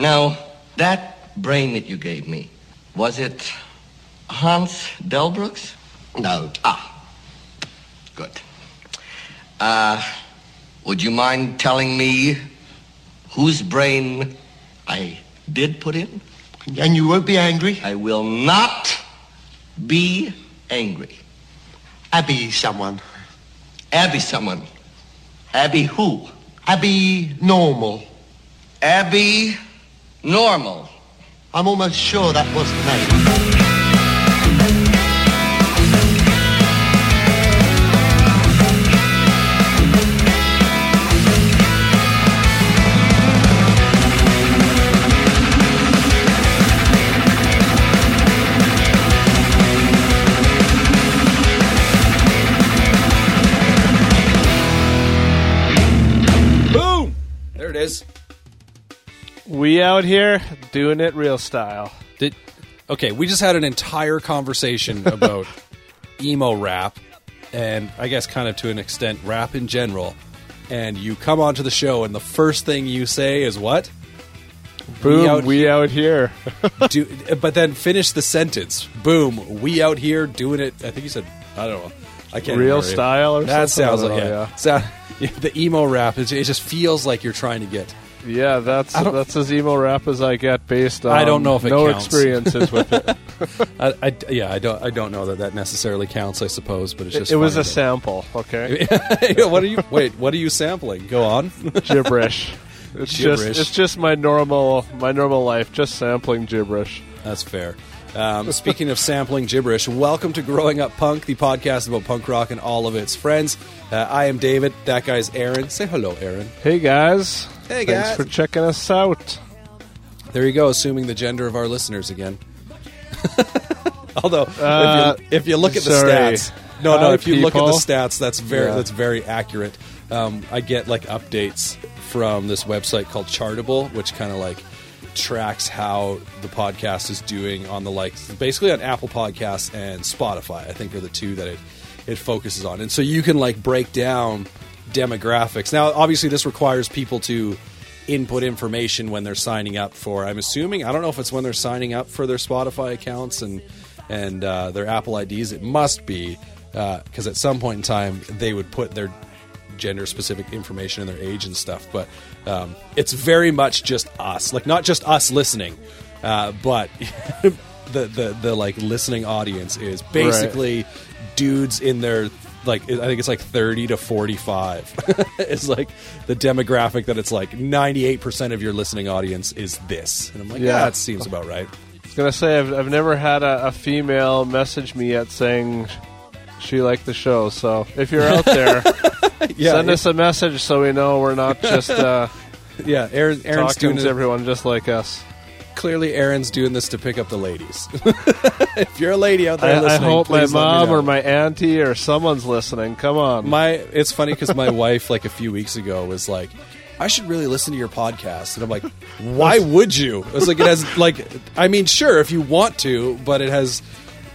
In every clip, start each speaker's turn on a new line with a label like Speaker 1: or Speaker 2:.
Speaker 1: Now, that brain that you gave me, was it Hans Delbruck's?
Speaker 2: No.
Speaker 1: Ah, good. Uh, would you mind telling me whose brain I did put in?
Speaker 2: And you won't be angry?
Speaker 1: I will not be angry.
Speaker 2: Abby someone.
Speaker 1: Abby someone. Abby who?
Speaker 2: Abby Normal.
Speaker 1: Abby Normal.
Speaker 2: I'm almost sure that was the name.
Speaker 3: We out here doing it real style.
Speaker 4: Did okay? We just had an entire conversation about emo rap, and I guess kind of to an extent rap in general. And you come onto the show, and the first thing you say is what?
Speaker 3: Boom,
Speaker 4: out
Speaker 3: we out here.
Speaker 4: Do, but then finish the sentence. Boom, we out here doing it. I think you said I don't know. I can't
Speaker 3: Real style or
Speaker 4: that
Speaker 3: something?
Speaker 4: Sounds like
Speaker 3: know,
Speaker 4: yeah.
Speaker 3: yeah.
Speaker 4: Sound- the emo rap. It, it just feels like you're trying to get.
Speaker 3: Yeah, that's that's as emo rap as I get based on
Speaker 4: I don't know if it
Speaker 3: no
Speaker 4: counts.
Speaker 3: experiences with it.
Speaker 4: I, I, yeah, I don't. I don't know that that necessarily counts. I suppose, but it's just
Speaker 3: it was a sample, okay?
Speaker 4: what are you? Wait, what are you sampling? Go on.
Speaker 3: gibberish. It's
Speaker 4: Gibberish.
Speaker 3: just it's just my normal my normal life, just sampling gibberish.
Speaker 4: That's fair. Um, speaking of sampling gibberish, welcome to Growing Up Punk, the podcast about punk rock and all of its friends. Uh, I am David. That guy's Aaron. Say hello, Aaron.
Speaker 3: Hey guys.
Speaker 4: Hey,
Speaker 3: Thanks
Speaker 4: guys.
Speaker 3: for checking us out.
Speaker 4: There you go. Assuming the gender of our listeners again. Although,
Speaker 3: Uh,
Speaker 4: if, you, if you look at the
Speaker 3: sorry.
Speaker 4: stats, no, no.
Speaker 3: Hi,
Speaker 4: If you look at the stats, that's very
Speaker 3: Yeah.
Speaker 4: that's very accurate. Um, I get like updates from this website called Chartable, which kind of like tracks how the podcast is doing on the like basically on Apple Podcasts and Spotify. I think are the two that it it focuses on, and so you can like break down demographics. Now, obviously, this requires people to input information when they're signing up for. I'm assuming I don't know if it's when they're signing up for their Spotify accounts and and uh, their Apple IDs. It must be because at some point in time they would put their gender specific information and their age and stuff. But um, it's very much just us, like not just us listening, uh, but the, the the like listening audience is basically dudes in their like I think it's like 30 to 45 is like the demographic that it's like 98% of your listening audience is this and I'm like yeah,
Speaker 3: Yeah.
Speaker 4: that seems about right
Speaker 3: I was gonna say I've, I've never had a, a female message me yet saying she liked the show. So if you're out there,
Speaker 4: yeah
Speaker 3: send us a message so we know we're not just uh,
Speaker 4: yeah Aaron, Aaron's
Speaker 3: talking
Speaker 4: doing
Speaker 3: to
Speaker 4: it,
Speaker 3: everyone just like us.
Speaker 4: clearly Aaron's doing this to pick up the ladies if you're a lady out there
Speaker 3: I, I
Speaker 4: listening
Speaker 3: hope my
Speaker 4: please let me
Speaker 3: mom
Speaker 4: know.
Speaker 3: or my auntie or someone's listening. Come on.
Speaker 4: my it's funny because my wife like a few weeks ago was like i should really listen to your podcast and i'm like why would you it's like it has like i mean sure if you want to but it has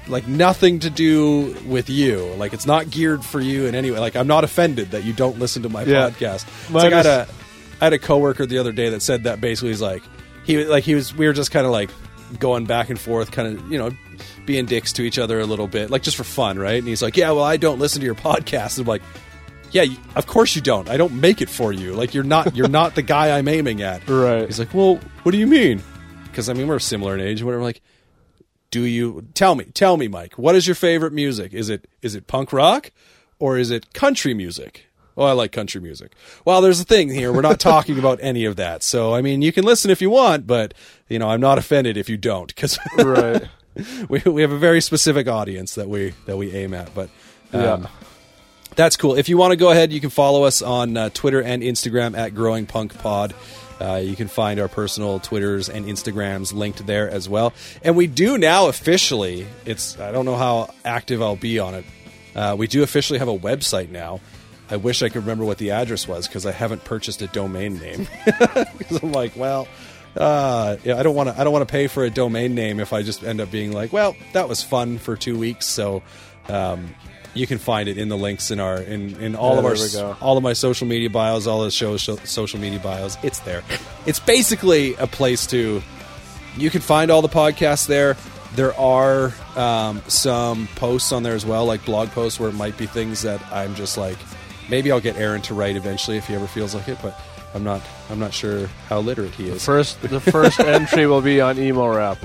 Speaker 4: like nothing to do with you like it's not geared for you in any way like i'm not offended that you don't listen to my
Speaker 3: Yeah.
Speaker 4: podcast It's like I, had a, I had a coworker the other day that said that basically he's like he like he was we were just kind of like going back and forth kind of you know being dicks to each other a little bit like just for fun right and he's like yeah well i don't listen to your podcast and i'm like yeah, of course you don't. I don't make it for you. Like you're not you're not the guy I'm aiming at.
Speaker 3: Right.
Speaker 4: He's like, well, what do you mean? Because I mean we're similar in age and whatever. Like, do you tell me? Tell me, Mike. What is your favorite music? Is it is it punk rock or is it country music? Oh, I like country music. Well, there's a thing here. We're not talking about any of that. So, I mean, you can listen if you want, but you know, I'm not offended if you don't because
Speaker 3: right.
Speaker 4: we we have a very specific audience that we that we aim at. But um,
Speaker 3: Yeah.
Speaker 4: that's cool. If you want to go ahead, you can follow us on uh, Twitter and Instagram at Growing Punk Pod. Uh, you can find our personal Twitters and Instagrams linked there as well. And we do now officially. It's I don't know how active I'll be on it. Uh, we do officially have a website now. I wish I could remember what the address was because I haven't purchased a domain name. Because I'm like, well, uh, yeah, I don't want to. I don't want to pay for a domain name if I just end up being like, well, that was fun for two weeks, so um, you can find it in the links in our in, in all
Speaker 3: Yeah,
Speaker 4: of our
Speaker 3: there we
Speaker 4: s-
Speaker 3: go.
Speaker 4: all of my social media bios, all the show, show social media bios. It's there. It's basically a place to you can find all the podcasts there. There are um, some posts on there as well, like blog posts where it might be things that I'm just like, maybe I'll get Aaron to write eventually if he ever feels like it, but I'm not. I'm not sure how literate he is.
Speaker 3: The First, the first entry will be on emo rap.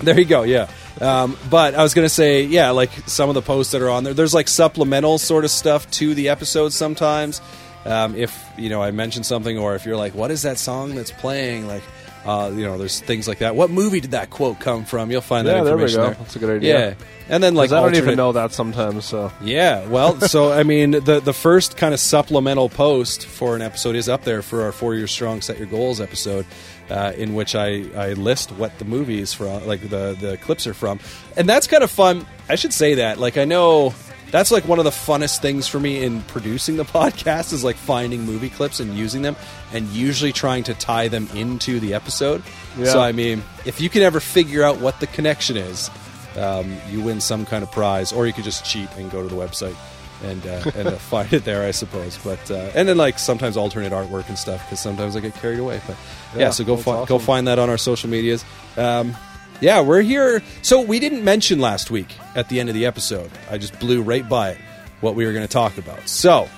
Speaker 4: There you go. Yeah. Um, but I was going to say, yeah, like some of the posts that are on there, there's like supplemental sort of stuff to the episodes sometimes. Um, if, you know, I mention something or if you're like, what is that song that's playing? Like, uh, you know, there's things like that. What movie did that quote come from? You'll find that
Speaker 3: Yeah, there we
Speaker 4: information
Speaker 3: go.
Speaker 4: there.
Speaker 3: That's a good idea.
Speaker 4: Yeah. And then like
Speaker 3: I don't even know that sometimes. So
Speaker 4: yeah, well, so I mean, the the first kind of supplemental post for an episode is up there for our four year strong set your goals episode, uh, in which I, I list what the movies from, like the the clips are from, and that's kind of fun. I should say that, like, I know that's like one of the funnest things for me in producing the podcast is like finding movie clips and using them, and usually trying to tie them into the episode.
Speaker 3: Yeah.
Speaker 4: So I mean, if you can ever figure out what the connection is um, you win some kind of prize, or you could just cheat and go to the website and uh, and uh, find it there, I suppose. But uh, and then like sometimes alternate artwork and stuff because sometimes I get carried away. But yeah,
Speaker 3: Yeah,
Speaker 4: so go find go find that on our social medias. Um, yeah, we're here. So we didn't mention last week at the end of the episode. I just blew right by it what we were going to talk about. So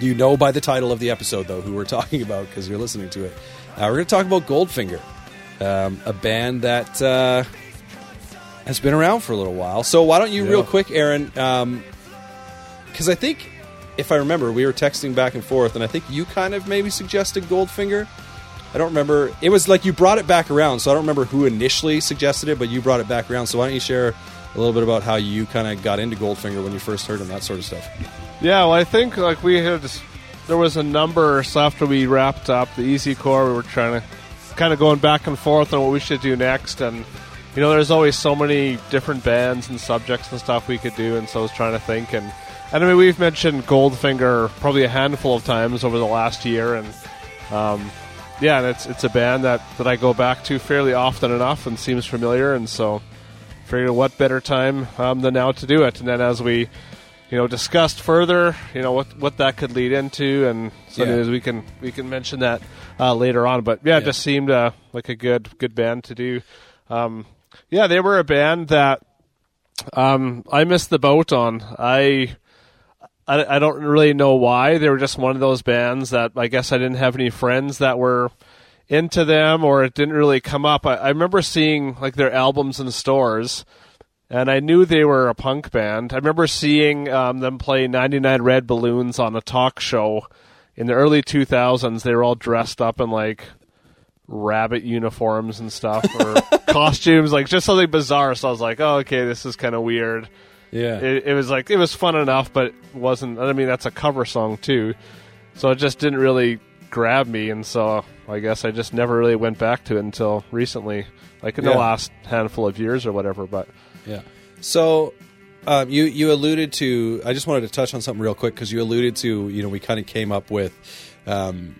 Speaker 4: you know by the title of the episode though who we're talking about because you're listening to it. Uh, we're going to talk about Goldfinger, um, a band that. Uh, has been around for a little while. So why don't you, real quick, Aaron? Because I think, if I remember, we were texting back and forth, and I think you kind of maybe suggested Goldfinger. I don't remember. It was like you brought it back around, so I don't remember who initially suggested it, but you brought it back around. So why don't you share a little bit about how you kind of got into Goldfinger when you first heard him, that sort of stuff?
Speaker 3: yeah, well, I think like we had there was a number so after we wrapped up the Easy Core, we were trying to kind of going back and forth on what we should do next, and you know, there's always so many different bands and subjects and stuff we could do, and so I was trying to think and. And I mean, we've mentioned Goldfinger probably a handful of times over the last year, and um, yeah, and it's it's a band that, that I go back to fairly often enough and seems familiar, and so figured what better time um, than now to do it. And then as we, you know, discussed further, you know what what that could lead into, and so
Speaker 4: Yeah.
Speaker 3: we can we can mention that uh, later on. But yeah, it just seemed uh, like a good good band to do. Um, yeah, they were a band that um, I missed the boat on. I. I, I don't really know why. They were just one of those bands that I guess I didn't have any friends that were into them or it didn't really come up. I, I remember seeing like their albums in stores and I knew they were a punk band. I remember seeing um, them play 99 Red Balloons on a talk show in the early 2000s. They were all dressed up in like rabbit uniforms and stuff or costumes, like just something bizarre. So I was like, oh, okay, this is kind of weird
Speaker 4: Yeah.
Speaker 3: it, it was like it was fun enough, but it wasn't. I mean, that's a cover song too, so it just didn't really grab me, and so I guess I just never really went back to it until recently, like in
Speaker 4: Yeah.
Speaker 3: the last handful of years or whatever. But
Speaker 4: Yeah. So um, you you alluded to. I just wanted to touch on something real quick because you alluded to. You know, we kind of came up with um,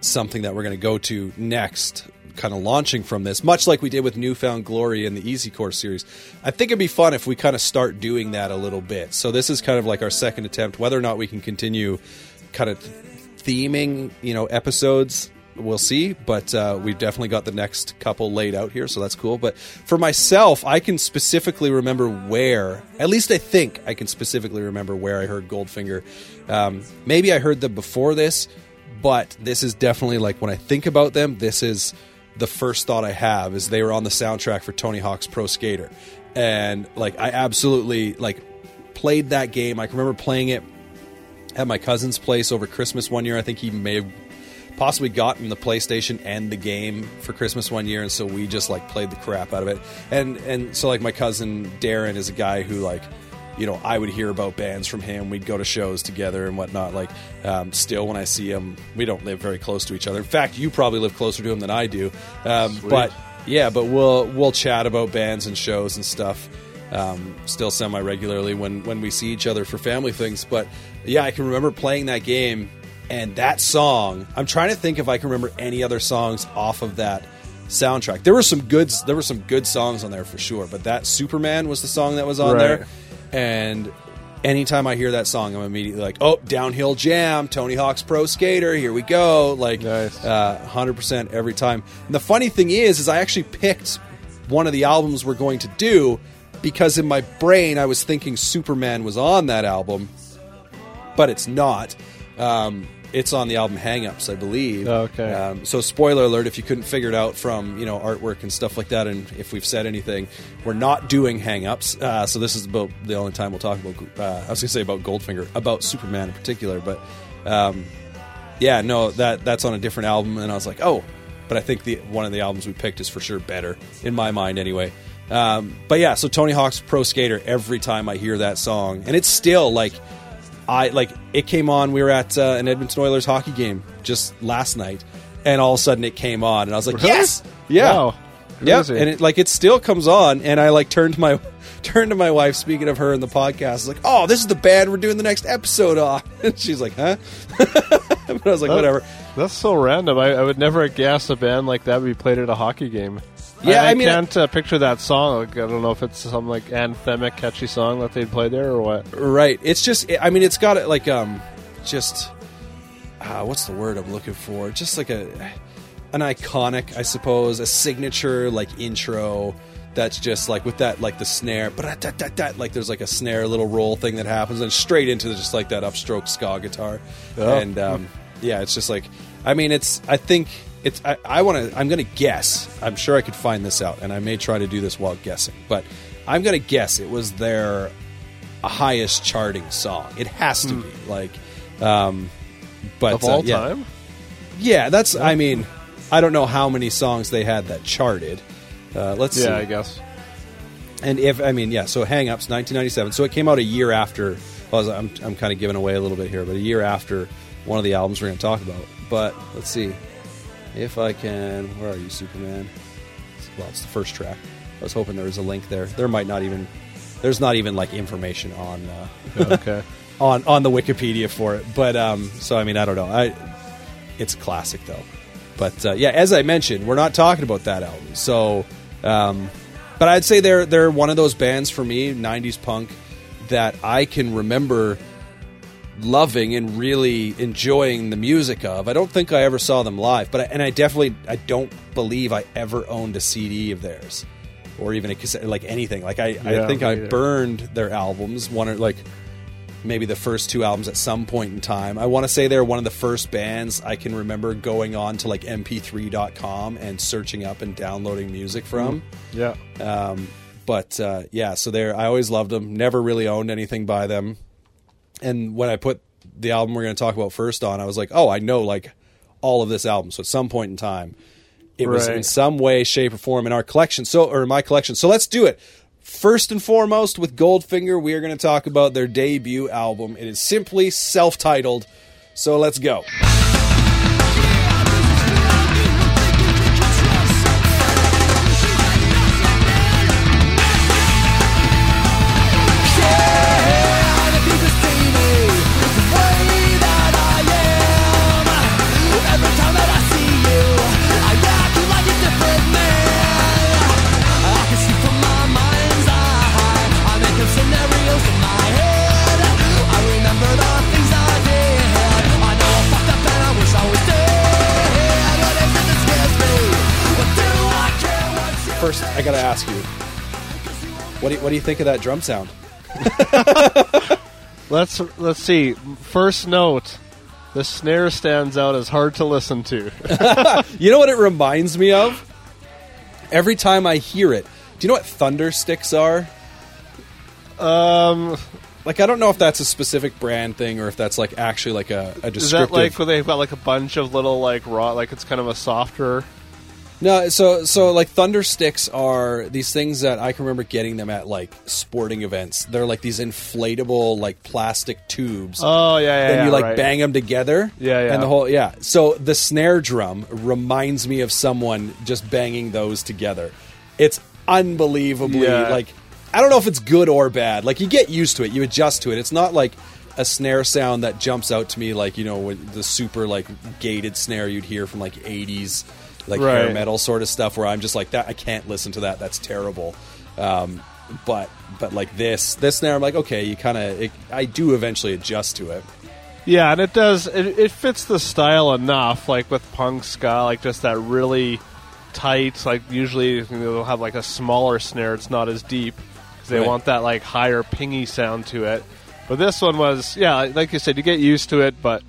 Speaker 4: something that we're going to go to next. Kind of launching from this, much like we did with New Found Glory in the Easy Core series. I think it'd be fun if we kind of start doing that a little bit. So this is kind of like our second attempt. Whether or not we can continue, kind of theming, you know, episodes we'll see but uh, we've definitely got the next couple laid out here so that's cool but for myself i can specifically remember where at least i think i can specifically remember where i heard goldfinger um, maybe i heard them before this but this is definitely like when i think about them this is the first thought i have is they were on the soundtrack for tony hawk's pro skater and like i absolutely like played that game i can remember playing it at my cousin's place over Christmas one year. I think he may have possibly gotten the PlayStation and the game for Christmas one year, and so we just like played the crap out of it. And and so like my cousin Darren is a guy who like. You know, I would hear about bands from him. We'd go to shows together and whatnot. Like, um, still, when I see him, we don't live very close to each other. In fact, you probably live closer to him than I do. Um, but yeah, but we'll we'll chat about bands and shows and stuff um, still semi regularly when when we see each other for family things. But yeah, I can remember playing that game and that song. I'm trying to think if I can remember any other songs off of that soundtrack. There were some good there were some good songs on there for sure, but that Superman was the song that was on
Speaker 3: Right.
Speaker 4: there, and anytime I hear that song, I'm immediately like, "Oh, downhill jam, Tony Hawk's Pro Skater, here we go!" Like,
Speaker 3: Nice.
Speaker 4: uh, hundred percent every time. And the funny thing is, is I actually picked one of the albums we're going to do because in my brain I was thinking Superman was on that album, but it's not. Um, it's on the album Hangups, I believe.
Speaker 3: Oh, okay.
Speaker 4: Um, so, spoiler alert: if you couldn't figure it out from you know artwork and stuff like that, and if we've said anything, we're not doing Hangups. Uh, so this is about the only time we'll talk about. Uh, I was going to say about Goldfinger, about Superman in particular, but um, yeah, no, that that's on a different album, and I was like, oh, but I think the one of the albums we picked is for sure better in my mind, anyway. Um, but yeah, so Tony Hawk's Pro Skater. Every time I hear that song, and it's still like I like it came on. We were at uh, an Edmonton Oilers hockey game just last night, and all of a sudden it came on, and I was like,
Speaker 3: Really?
Speaker 4: yes, yeah,
Speaker 3: Wow.
Speaker 4: yeah, and it like it still comes on, and I like turned to my turned to my wife. Speaking of her in the podcast, like, oh, this is the band we're doing the next episode on, and she's like, huh? but I was like,
Speaker 3: Oh.
Speaker 4: whatever.
Speaker 3: That's so random. I, I would never guess a band like that would be played at a hockey game.
Speaker 4: Yeah,
Speaker 3: I,
Speaker 4: I mean,
Speaker 3: can't uh, picture that song. Like, I don't know if it's some like anthemic, catchy song that they'd play there or what.
Speaker 4: Right. It's just. I mean, it's got it like um, just. Uh, what's the word I'm looking for? Just like a, an iconic, I suppose, a signature like intro. That's just like with that like the snare, but like there's like a snare little roll thing that happens, and straight into just like that upstroke ska guitar,
Speaker 3: Oh.
Speaker 4: and um, yeah, it's just like. I mean, it's. I think it's. I, I want to. I'm going to guess. I'm sure I could find this out, and I may try to do this while guessing, but I'm going to guess it was their highest charting song. It has to be like, um, but.
Speaker 3: Of all
Speaker 4: uh, yeah.
Speaker 3: time?
Speaker 4: Yeah, that's. I mean, I don't know how many songs they had that charted. Uh, let's see.
Speaker 3: Yeah, I guess.
Speaker 4: And if I mean, yeah, so Hang Ups, 1997. So it came out a year after. Well, I'm I'm kind of giving away a little bit here, but a year after one of the albums we're going to talk about. But let's see if I can. Where are you, Superman? Well, it's the first track. I was hoping there was a link there. There might not even. There's not even like information on uh,
Speaker 3: okay.
Speaker 4: on on the Wikipedia for it. But um, so I mean, I don't know. I it's a classic though. But uh, yeah, as I mentioned, we're not talking about that album. So, um, but I'd say they're they're one of those bands for me, '90s punk, that I can remember loving and really enjoying the music of. I don't think I ever saw them live, but I, and I definitely I don't believe I ever owned a CD of theirs or even a cassette, like anything. Like I,
Speaker 3: Yeah,
Speaker 4: I think I
Speaker 3: either.
Speaker 4: burned their albums. One or like maybe the first two albums at some point in time. I want to say they're one of the first bands I can remember going on to like mp3.com and searching up and downloading music from.
Speaker 3: Yeah.
Speaker 4: Um, but uh, yeah, so they're I always loved them. Never really owned anything by them. And when I put the album we're going to talk about first on, I was like, oh, I know like all of this album. So at some point in time, it was in some way, shape, or form in our collection. So or in my collection. So let's do it. First and foremost, with Goldfinger, we are going to talk about their debut album. It is simply self-titled. So let's go. First, I got to ask you, what do you, what do you think of that drum sound?
Speaker 3: Let's let's see. First note: the snare stands out as hard to listen to.
Speaker 4: You know what it reminds me of? Every time I hear it, do you know what thunder sticks are?
Speaker 3: um,
Speaker 4: Like I don't know if that's a specific brand thing or if that's like actually like a, a
Speaker 3: is
Speaker 4: descriptive.
Speaker 3: that like where they've got like a bunch of little like raw, like it's kind of a softer?
Speaker 4: No, so so like thunder sticks are these things that I can remember getting them at like sporting events. They're like these inflatable like plastic tubes.
Speaker 3: Oh yeah, yeah.
Speaker 4: then
Speaker 3: yeah,
Speaker 4: you like
Speaker 3: right.
Speaker 4: bang them together.
Speaker 3: Yeah, yeah.
Speaker 4: And the whole yeah. So the snare drum reminds me of someone just banging those together. It's unbelievably
Speaker 3: Yeah.
Speaker 4: like I don't know if it's good or bad. Like you get used to it, you adjust to it. It's not like a snare sound that jumps out to me like you know the super like gated snare you'd hear from like 80s like hair metal sort of stuff where I'm just like that I can't listen to that that's terrible um, but but like this this snare, I'm like, okay, you kind of I do eventually adjust to it.
Speaker 3: Yeah, and it does. It, it fits the style enough, like with punk ska, like just that really tight. Like usually you know, they'll have like a smaller snare; it's not as deep because they
Speaker 4: Right.
Speaker 3: want that like higher pingy sound to it. But this one was, yeah, like you said, you get used to it, but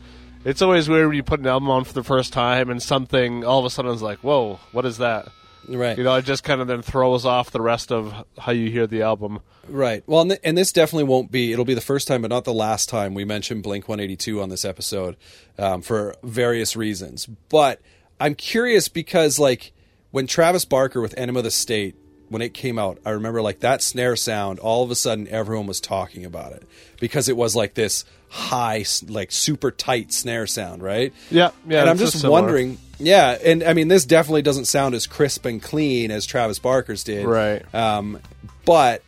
Speaker 3: it's always weird when you put an album on for the first time and something all of a sudden is like, whoa, what is that?
Speaker 4: Right.
Speaker 3: You know, it just kind of then throws off the rest of how you hear the album.
Speaker 4: Right. Well, and, th- and this definitely won't be. It'll be the first time, but not the last time we mentioned Blink 182 on this episode um, for various reasons. But I'm curious because, like, when Travis Barker with Enema of the State, when it came out, I remember like that snare sound. All of a sudden, everyone was talking about it because it was like this high, like super tight snare sound, right?
Speaker 3: Yeah, yeah,
Speaker 4: And I'm just wondering. Yeah, and I mean, this definitely doesn't sound as crisp and clean as Travis Barker's did,
Speaker 3: Right.
Speaker 4: Um, but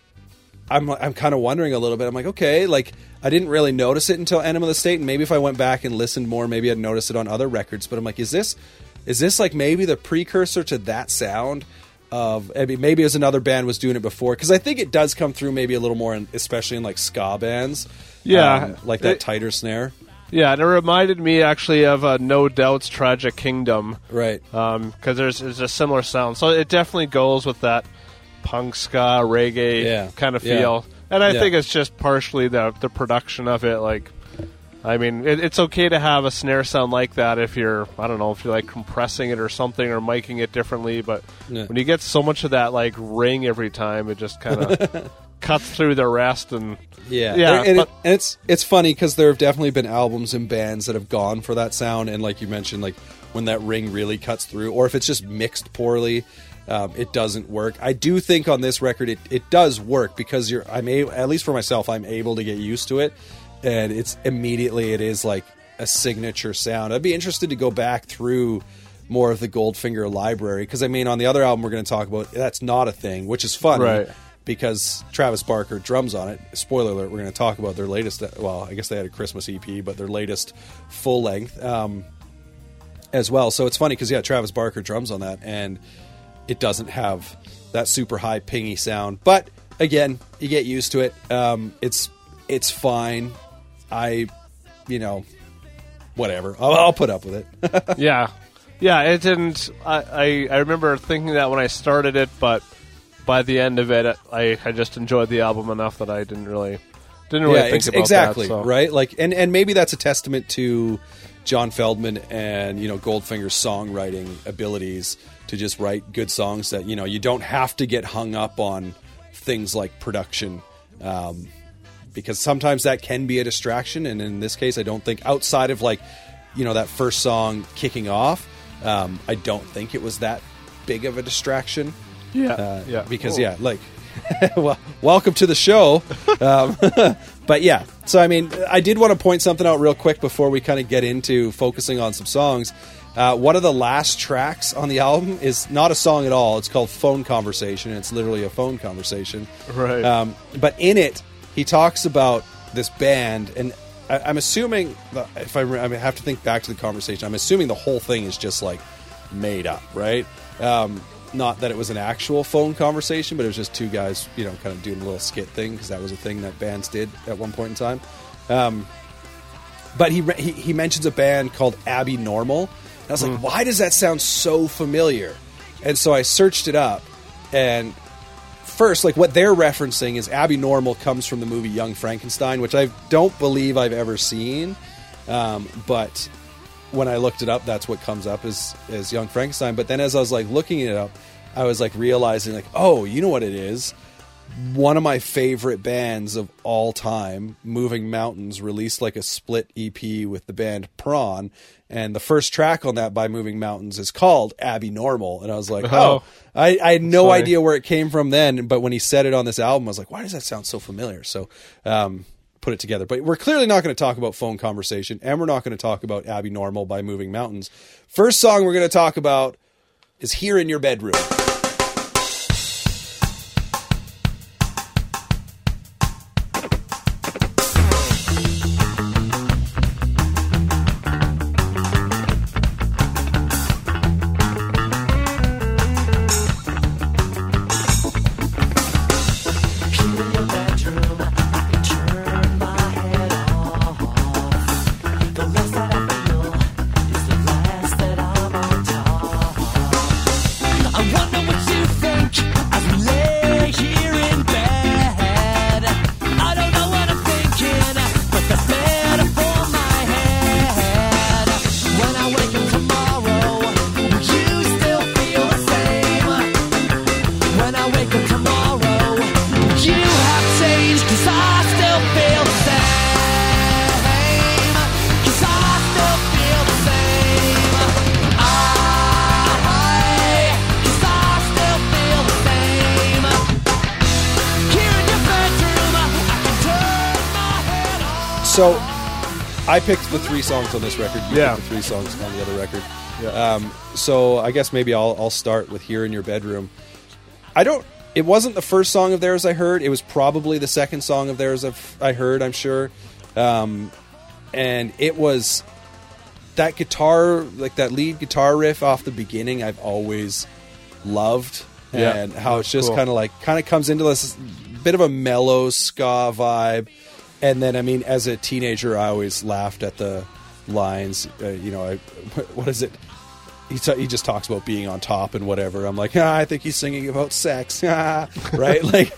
Speaker 4: I'm I'm kind of wondering a little bit. I'm like, okay, like I didn't really notice it until Enema of the State, and maybe if I went back and listened more, maybe I'd notice it on other records. But I'm like, is this is this like maybe the precursor to that sound? Of I mean, maybe as another band was doing it before, because I think it does come through maybe a little more, in, especially in like ska bands.
Speaker 3: Yeah.
Speaker 4: um, like that
Speaker 3: It-
Speaker 4: tighter snare,
Speaker 3: Yeah, and it reminded me actually of uh, No Doubt's Tragic Kingdom.
Speaker 4: right?
Speaker 3: because there's, there's a similar sound. So it definitely goes with that punk ska reggae
Speaker 4: Yeah.
Speaker 3: kind of
Speaker 4: Yeah.
Speaker 3: feel. And I
Speaker 4: Yeah.
Speaker 3: think it's just partially the the production of it. Like, I mean, it, it's okay to have a snare sound like that if you're I don't know if you're like compressing it or something or miking it differently. But
Speaker 4: Yeah.
Speaker 3: when you get so much of that like ring every time, it just kind of cuts through the rest and
Speaker 4: Yeah,
Speaker 3: Yeah,
Speaker 4: and, and
Speaker 3: but-
Speaker 4: it, and it's it's funny because there have definitely been albums and bands that have gone for that sound, and like you mentioned, like when that ring really cuts through, or if it's just mixed poorly, um, it doesn't work. I do think on this record it, it does work because you're I'm a, at least for myself I'm able to get used to it, and it's immediately it is like a signature sound. I'd be interested to go back through more of the Goldfinger library because I mean on the other album we're going to talk about that's not a thing, which is fun,
Speaker 3: Right.
Speaker 4: because Travis Barker drums on it. Spoiler alert: we're going to talk about their latest. Well, I guess they had a Christmas EP, but their latest full length um, as well. So it's funny because yeah, Travis Barker drums on that, and it doesn't have that super high pingy sound. But again, you get used to it. Um, it's it's fine. I, you know, whatever. I'll, I'll put up with it.
Speaker 3: yeah, yeah. It didn't. I, I I remember thinking that when I started it, but by the end of it, I I just enjoyed the album enough that I didn't really didn't really
Speaker 4: yeah,
Speaker 3: think
Speaker 4: ex-
Speaker 3: about
Speaker 4: exactly
Speaker 3: that, so.
Speaker 4: right. Like, and and maybe that's a testament to John Feldmann and you know Goldfinger's songwriting abilities to just write good songs that you know you don't have to get hung up on things like production. Um, because sometimes that can be a distraction, and in this case, I don't think outside of like, you know, that first song kicking off, um, I don't think it was that big of a distraction.
Speaker 3: Yeah,
Speaker 4: Uh,
Speaker 3: yeah.
Speaker 4: Because
Speaker 3: Cool.
Speaker 4: yeah, like, well, welcome to the show. Um, but yeah, so I mean, I did want to point something out real quick before we kind of get into focusing on some songs. Uh, one of the last tracks on the album is not a song at all. It's called "Phone Conversation." It's literally a phone conversation.
Speaker 3: Right.
Speaker 4: Um, but in it, he talks about this band, and I, I'm assuming if I, I have to think back to the conversation, I'm assuming the whole thing is just like made up, right? Um, not that it was an actual phone conversation, but it was just two guys, you know, kind of doing a little skit thing because that was a thing that bands did at one point in time. Um, but he, he he mentions a band called Abby Normal, and I was like, why does that sound so familiar? And so I searched it up, and first, like what they're referencing is Abby Normal comes from the movie Young Frankenstein, which I don't believe I've ever seen. Um, but when I looked it up, that's what comes up as as Young Frankenstein. But then as I was like looking it up, I was like realizing like, oh, you know what it is? One of my favorite bands of all time, Moving Mountains, released like a split EP with the band Prawn, and the first track on that by Moving Mountains is called Abby Normal, and I was like,
Speaker 3: Oh.
Speaker 4: oh, I, I had no
Speaker 3: funny.
Speaker 4: idea where it came from then, but when he said it on this album, I was like, why does that sound so familiar? So, um, put it together. But we're clearly not going to talk about phone conversation, and we're not going to talk about Abby Normal by Moving Mountains. First song we're going to talk about is Here in Your Bedroom. Songs on this record. You
Speaker 3: Yeah.
Speaker 4: three songs on the other record.
Speaker 3: Yeah.
Speaker 4: Um, so I guess maybe I'll I'll start with "Here in Your Bedroom." I don't. It wasn't the first song of theirs I heard. It was probably the second song of theirs I've, I heard. I'm sure, um, and it was that guitar, like that lead guitar riff off the beginning. I've always loved,
Speaker 3: Yeah.
Speaker 4: and how it's just
Speaker 3: Cool.
Speaker 4: kind of like kind of comes into this bit of a mellow ska vibe. And then, I mean, as a teenager, I always laughed at the lines. Uh, you know, I, what is it? He, t- he just talks about being on top and whatever. I'm like, ah, I think he's singing about sex, right? like,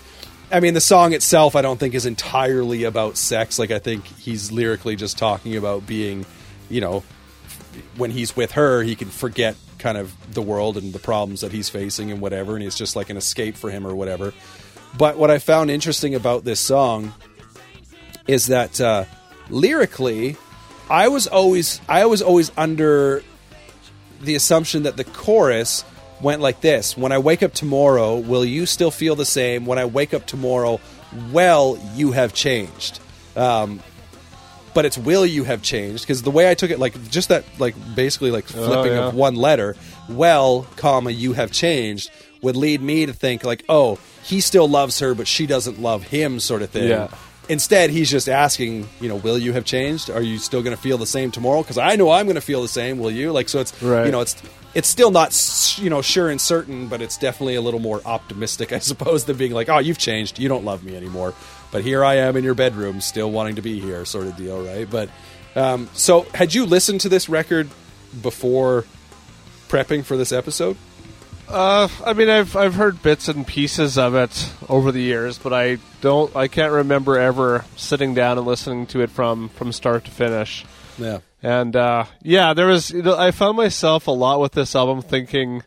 Speaker 4: I mean, the song itself, I don't think is entirely about sex. Like, I think he's lyrically just talking about being, you know, when he's with her, he can forget kind of the world and the problems that he's facing and whatever, and it's just like an escape for him or whatever. But what I found interesting about this song is that uh, lyrically, I was always I was always under the assumption that the chorus went like this: When I wake up tomorrow, will you still feel the same? When I wake up tomorrow, well, you have changed. Um, but it's will you have changed because the way I took it, like just that, like basically like flipping
Speaker 3: yeah.
Speaker 4: of one letter, well, comma, you have changed would lead me to think like, oh, he still loves her, but she doesn't love him, sort of thing.
Speaker 3: Yeah.
Speaker 4: Instead, he's just asking, you know, will you have changed? Are you still going to feel the same tomorrow? Because I know I'm going to feel the same. Will you? Like, so it's
Speaker 3: Right.
Speaker 4: you know, it's it's still not you know sure and certain, but it's definitely a little more optimistic, I suppose, than being like, oh, you've changed, you don't love me anymore. But here I am in your bedroom, still wanting to be here, sort of deal, right? But um, so, had you listened to this record before prepping for this episode?
Speaker 3: Uh, I mean, I've I've heard bits and pieces of it over the years, but I don't. I can't remember ever sitting down and listening to it from from start to finish.
Speaker 4: Yeah.
Speaker 3: And uh, yeah, there was. You know, I found myself a lot with this album thinking,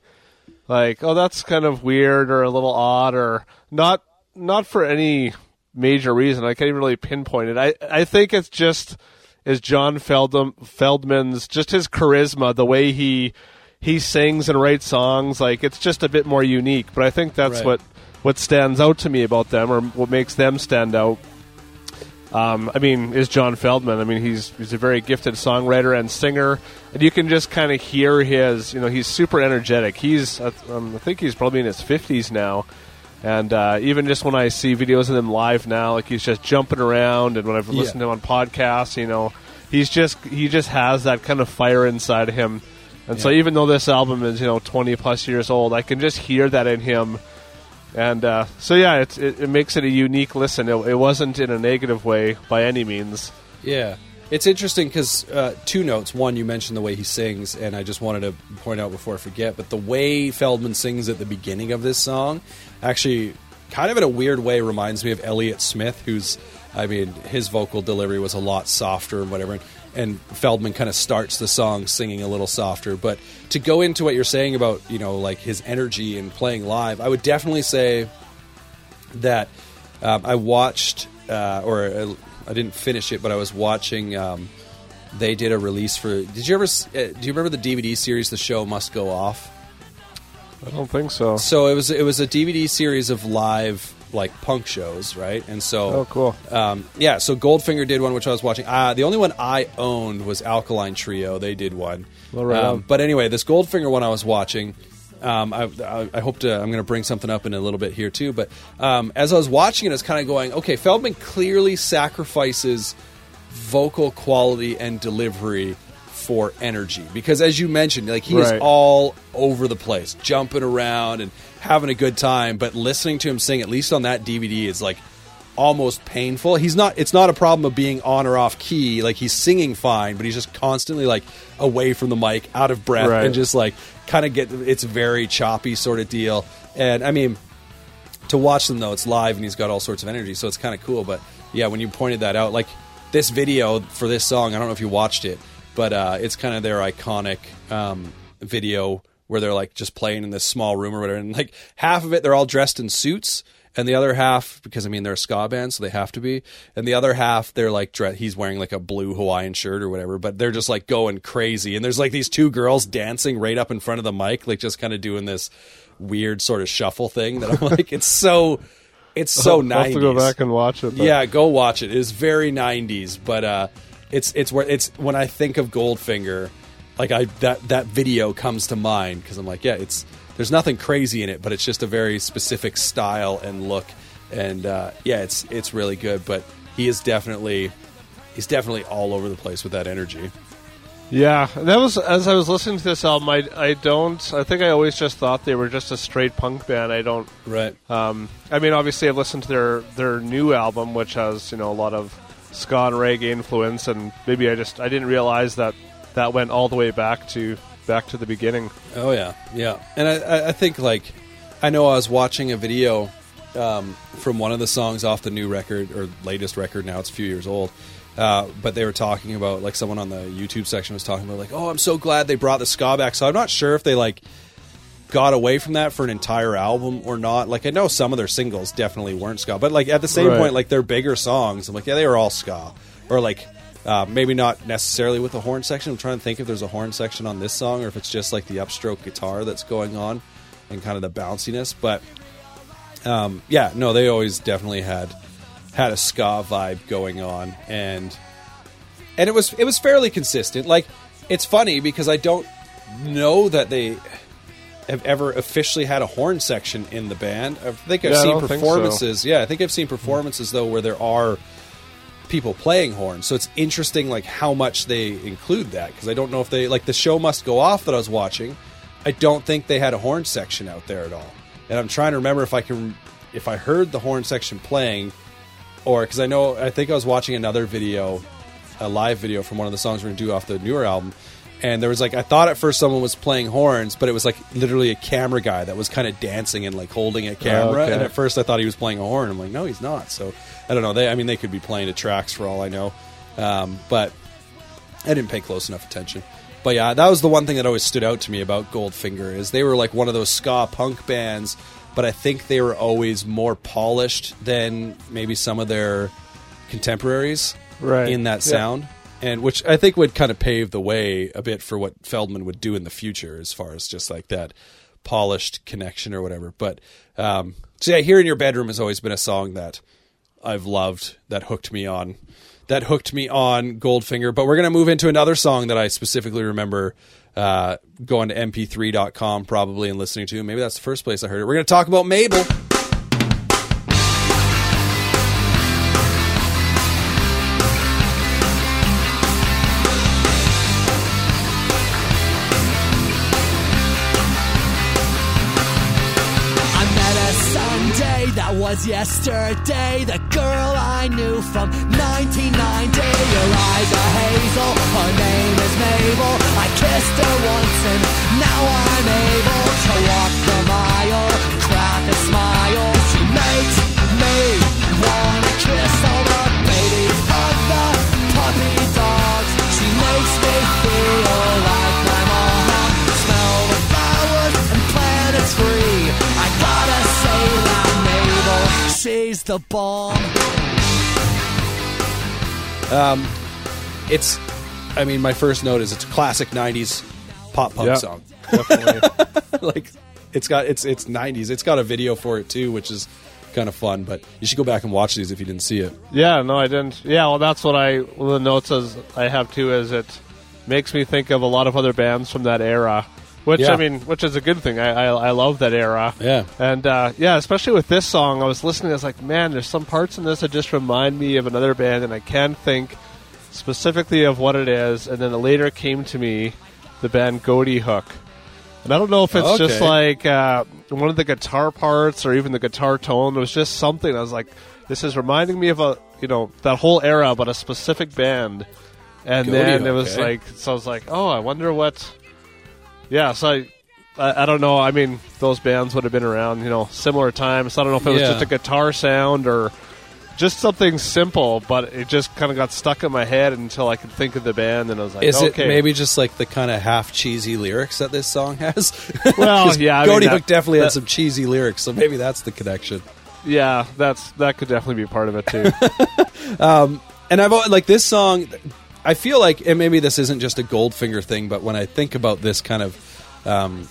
Speaker 3: like, oh, that's kind of weird or a little odd or not. Not for any major reason. I can't even really pinpoint it. I I think it's just is John Feldmann Feldmann's just his charisma, the way he he sings and writes songs. Like it's just a bit more unique. But I think that's
Speaker 4: Right.
Speaker 3: what what stands out to me about them, or what makes them stand out. Um, I mean, is John Feldmann. I mean, he's he's a very gifted songwriter and singer, and you can just kind of hear his. You know, he's super energetic. He's um, I think he's probably in his fifties now, and uh, even just when I see videos of him live now, like he's just jumping around, and when I've listened to him on podcasts, you know, he's just he just has that kind of fire inside of him. And so, even though this album is you know twenty plus years old, I can just hear that in him. And uh, so, yeah, it's, it, it makes it a unique listen. It, it wasn't in a negative way by any means.
Speaker 4: Yeah. It's interesting because uh, two notes. One, you mentioned the way he sings, and I just wanted to point out before I forget, but the way Feldmann sings at the beginning of this song actually kind of in a weird way reminds me of Elliott Smith, who's, I mean, his vocal delivery was a lot softer and whatever. And Feldmann kind of starts the song singing a little softer. But to go into what you're saying about, you know, like his energy and playing live, I would definitely say that um, I watched, uh, or uh, I didn't finish it, but I was watching. Um, they did a release for. Did you ever? Uh, do you remember the DVD series, The Show Must Go Off?
Speaker 3: I don't think so.
Speaker 4: So it was. It was a DVD series of live like punk shows, right? And so,
Speaker 3: Oh, cool.
Speaker 4: um, yeah. So Goldfinger did one, which I was watching. Uh, the only one I owned was Alkaline Trio. They did one.
Speaker 3: Well, right
Speaker 4: um,
Speaker 3: on.
Speaker 4: but anyway, this Goldfinger one I was watching. Um, I, I, I hope to. I'm going to bring something up in a little bit here too. But um, as I was watching it, I was kind of going, okay, Feldmann clearly sacrifices vocal quality and delivery for energy because, as you mentioned, like he is all over the place, jumping around and having a good time. But listening to him sing, at least on that DVD, is like almost painful. He's not. It's not a problem of being on or off key. Like he's singing fine, but he's just constantly like away from the mic, out of breath,
Speaker 3: Right.
Speaker 4: and just like kind of get. It's very choppy sort of deal. And I mean, to watch them though, it's live and he's got all sorts of energy, so it's kind of cool. But yeah, when you pointed that out, like this video for this song, I don't know if you watched it, but uh, it's kind of their iconic um, video where they're like just playing in this small room or whatever, and like half of it they're all dressed in suits. And the other half, because I mean they're a ska band, so they have to be. And the other half, they're like dre- he's wearing like a blue Hawaiian shirt or whatever, but they're just like going crazy. And there's like these two girls dancing right up in front of the mic, like just kind of doing this weird sort of shuffle thing that I'm like, it's so it's so 90s.
Speaker 3: have to go back and watch it. but-
Speaker 4: Yeah, go watch it. It is very 90s, but uh, it's it's where it's when I think of Goldfinger, like I that that video comes to mind because I'm like, yeah, it's there's nothing crazy in it, but it's just a very specific style and look, and uh, yeah, it's it's really good. But he is definitely he's definitely all over the place with that energy.
Speaker 3: Yeah, that was as I was listening to this album. I I don't. I think I always just thought they were just a straight punk band. I don't.
Speaker 4: Right.
Speaker 3: Um, I mean, obviously, I've listened to their their new album, which has you know a lot of ska and reggae influence, and maybe I just I didn't realize that that went all the way back to back to the beginning.
Speaker 4: Oh yeah, yeah. And I- I, think like I know I was watching a video um, from one of the songs off the new record or latest record. Now it's a few years old, uh, but they were talking about like someone on the YouTube section was talking about like, oh, I'm so glad they brought the ska back. So I'm not sure if they like got away from that for an entire album or not. Like I know some of their singles definitely weren't ska, but like at the same
Speaker 3: Right.
Speaker 4: point, like their bigger songs, I'm like, yeah, they were all ska, or like. Uh, maybe not necessarily with the horn section. I'm trying to think if there's a horn section on this song, or if it's just like the upstroke guitar that's going on, and kind of the bounciness. But um, yeah, no, they always definitely had had a ska vibe going on, and and it was it was fairly consistent. Like it's funny because I don't know that they have ever officially had a horn section in the band. I think I've
Speaker 3: Yeah,
Speaker 4: seen
Speaker 3: don't so.
Speaker 4: performances. Yeah, I think I've seen performances though where there are people playing horns. So it's interesting like how much they include that because I don't know if they like the show must go off that I was watching. I don't think they had a horn section out there at all. And I'm trying to remember if I can if I heard the horn section playing or because I know I think I was watching another video, a live video from one of the songs we're gonna do off the newer album, and there was like I thought at first someone was playing horns, but it was like literally a camera guy that was kind of dancing and like holding a camera.
Speaker 3: okay.
Speaker 4: And at first I thought he was playing a horn. I'm like, no, he's not. So I don't know. They, I mean, they could be playing to tracks for all I know, um, but I didn't pay close enough attention. But yeah, that was the one thing that always stood out to me about Goldfinger is they were like one of those ska punk bands, but I think they were always more polished than maybe some of their contemporaries
Speaker 3: Right.
Speaker 4: in that
Speaker 3: Yeah.
Speaker 4: And which I think would kind of pave the way a bit for what Feldmann would do in the future as far as just like that polished connection or whatever. But um, so yeah, here in your bedroom has always been a song that I've loved that hooked me on that hooked me on Goldfinger. But we're gonna move into another song that I specifically remember uh, going to mp3.com probably and listening to. Maybe that's the first place I heard it. We're gonna talk about Mabel.
Speaker 5: Was yesterday. The girl I knew from 1990. Her eyes are hazel, her name is Mabel. I kissed her once and now I'm able to walk the mile, crack a smile. She makes me wanna kiss all the she's the bomb.
Speaker 4: Um, It's, I mean, my first note is it's a classic '90s pop punk
Speaker 3: Yeah.
Speaker 4: song.
Speaker 3: Definitely.
Speaker 4: like it's got it's it's 90s. It's got a video for it too, which is kind of fun. But you should go back and watch these if you didn't see it.
Speaker 3: yeah, no, I didn't. Yeah, well, that's what I. One of the notes as I have too is it makes me think of a lot of other bands from that era. Which
Speaker 4: Yeah.
Speaker 3: I mean, which is a good thing. I I, I love that era.
Speaker 4: Yeah.
Speaker 3: And uh, yeah, especially with this song, I was listening. I was like, man, there's some parts in this that just remind me of another band, and I can't think specifically of what it is. And then it later came to me, the band Goaty Hook. And I don't know if it's just like uh, one of the guitar parts or even the guitar tone. It was just something. I was like, this is reminding me of a you know that whole era, but a specific band. And
Speaker 4: Goaty
Speaker 3: then it was
Speaker 4: eh?
Speaker 3: like, so I was like, oh, I wonder what. Yeah, so I, I, I don't know. I mean, those bands would have been around, you know, similar times. I don't know if it was
Speaker 4: Yeah.
Speaker 3: just a guitar sound or just something simple, but it just kind of got stuck in my head until I could think of the band, and I was like,
Speaker 4: Is
Speaker 3: okay,
Speaker 4: it maybe just like the kind of half cheesy lyrics that this song has?
Speaker 3: Well, yeah, I mean,
Speaker 4: Hook definitely
Speaker 3: that-
Speaker 4: had some cheesy lyrics, so maybe that's the connection.
Speaker 3: Yeah, that's that could definitely be part of it too.
Speaker 4: um, And I've like this song. I feel like, and maybe this isn't just a Goldfinger thing, but when I think about this kind of um,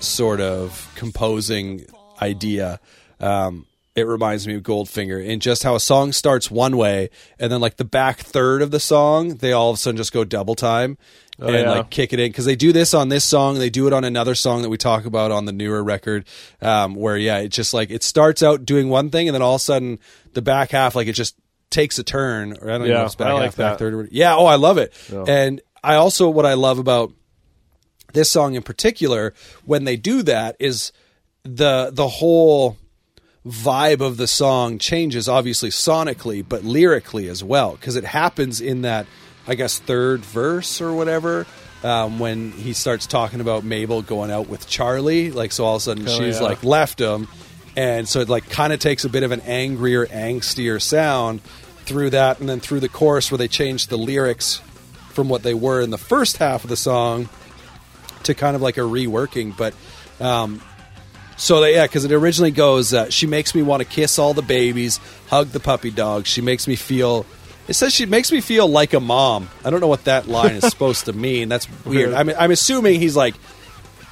Speaker 4: sort of composing idea, um, it reminds me of Goldfinger in just how a song starts one way and then like the back third of the song they all of a sudden just go double time and
Speaker 3: yeah.
Speaker 4: like kick it in because they do this on this song they do it on another song that we talk about on the newer record um, where yeah it just like it starts out doing one thing and then all of a sudden the back half like it just takes a turn or I don't even know
Speaker 3: Yeah,
Speaker 4: if it's back
Speaker 3: I like
Speaker 4: half back
Speaker 3: that.
Speaker 4: third or yeah oh I love it
Speaker 3: Yeah.
Speaker 4: and I also what I love about this song in particular when they do that is the the whole vibe of the song changes obviously sonically but lyrically as well because it happens in that i guess third verse or whatever um, when he starts talking about mabel going out with charlie like so all of a sudden
Speaker 3: Oh,
Speaker 4: she's
Speaker 3: yeah.
Speaker 4: like left him and so it like kind of takes a bit of an angrier angstier sound through that and then through the chorus where they change the lyrics from what they were in the first half of the song to kind of like a reworking but um, so they, yeah, because it originally goes, uh, she makes me want to kiss all the babies, hug the puppy dogs. She makes me feel. It says she makes me feel like a mom. I don't know what that line is supposed to mean. That's weird. I'm, I'm assuming he's like,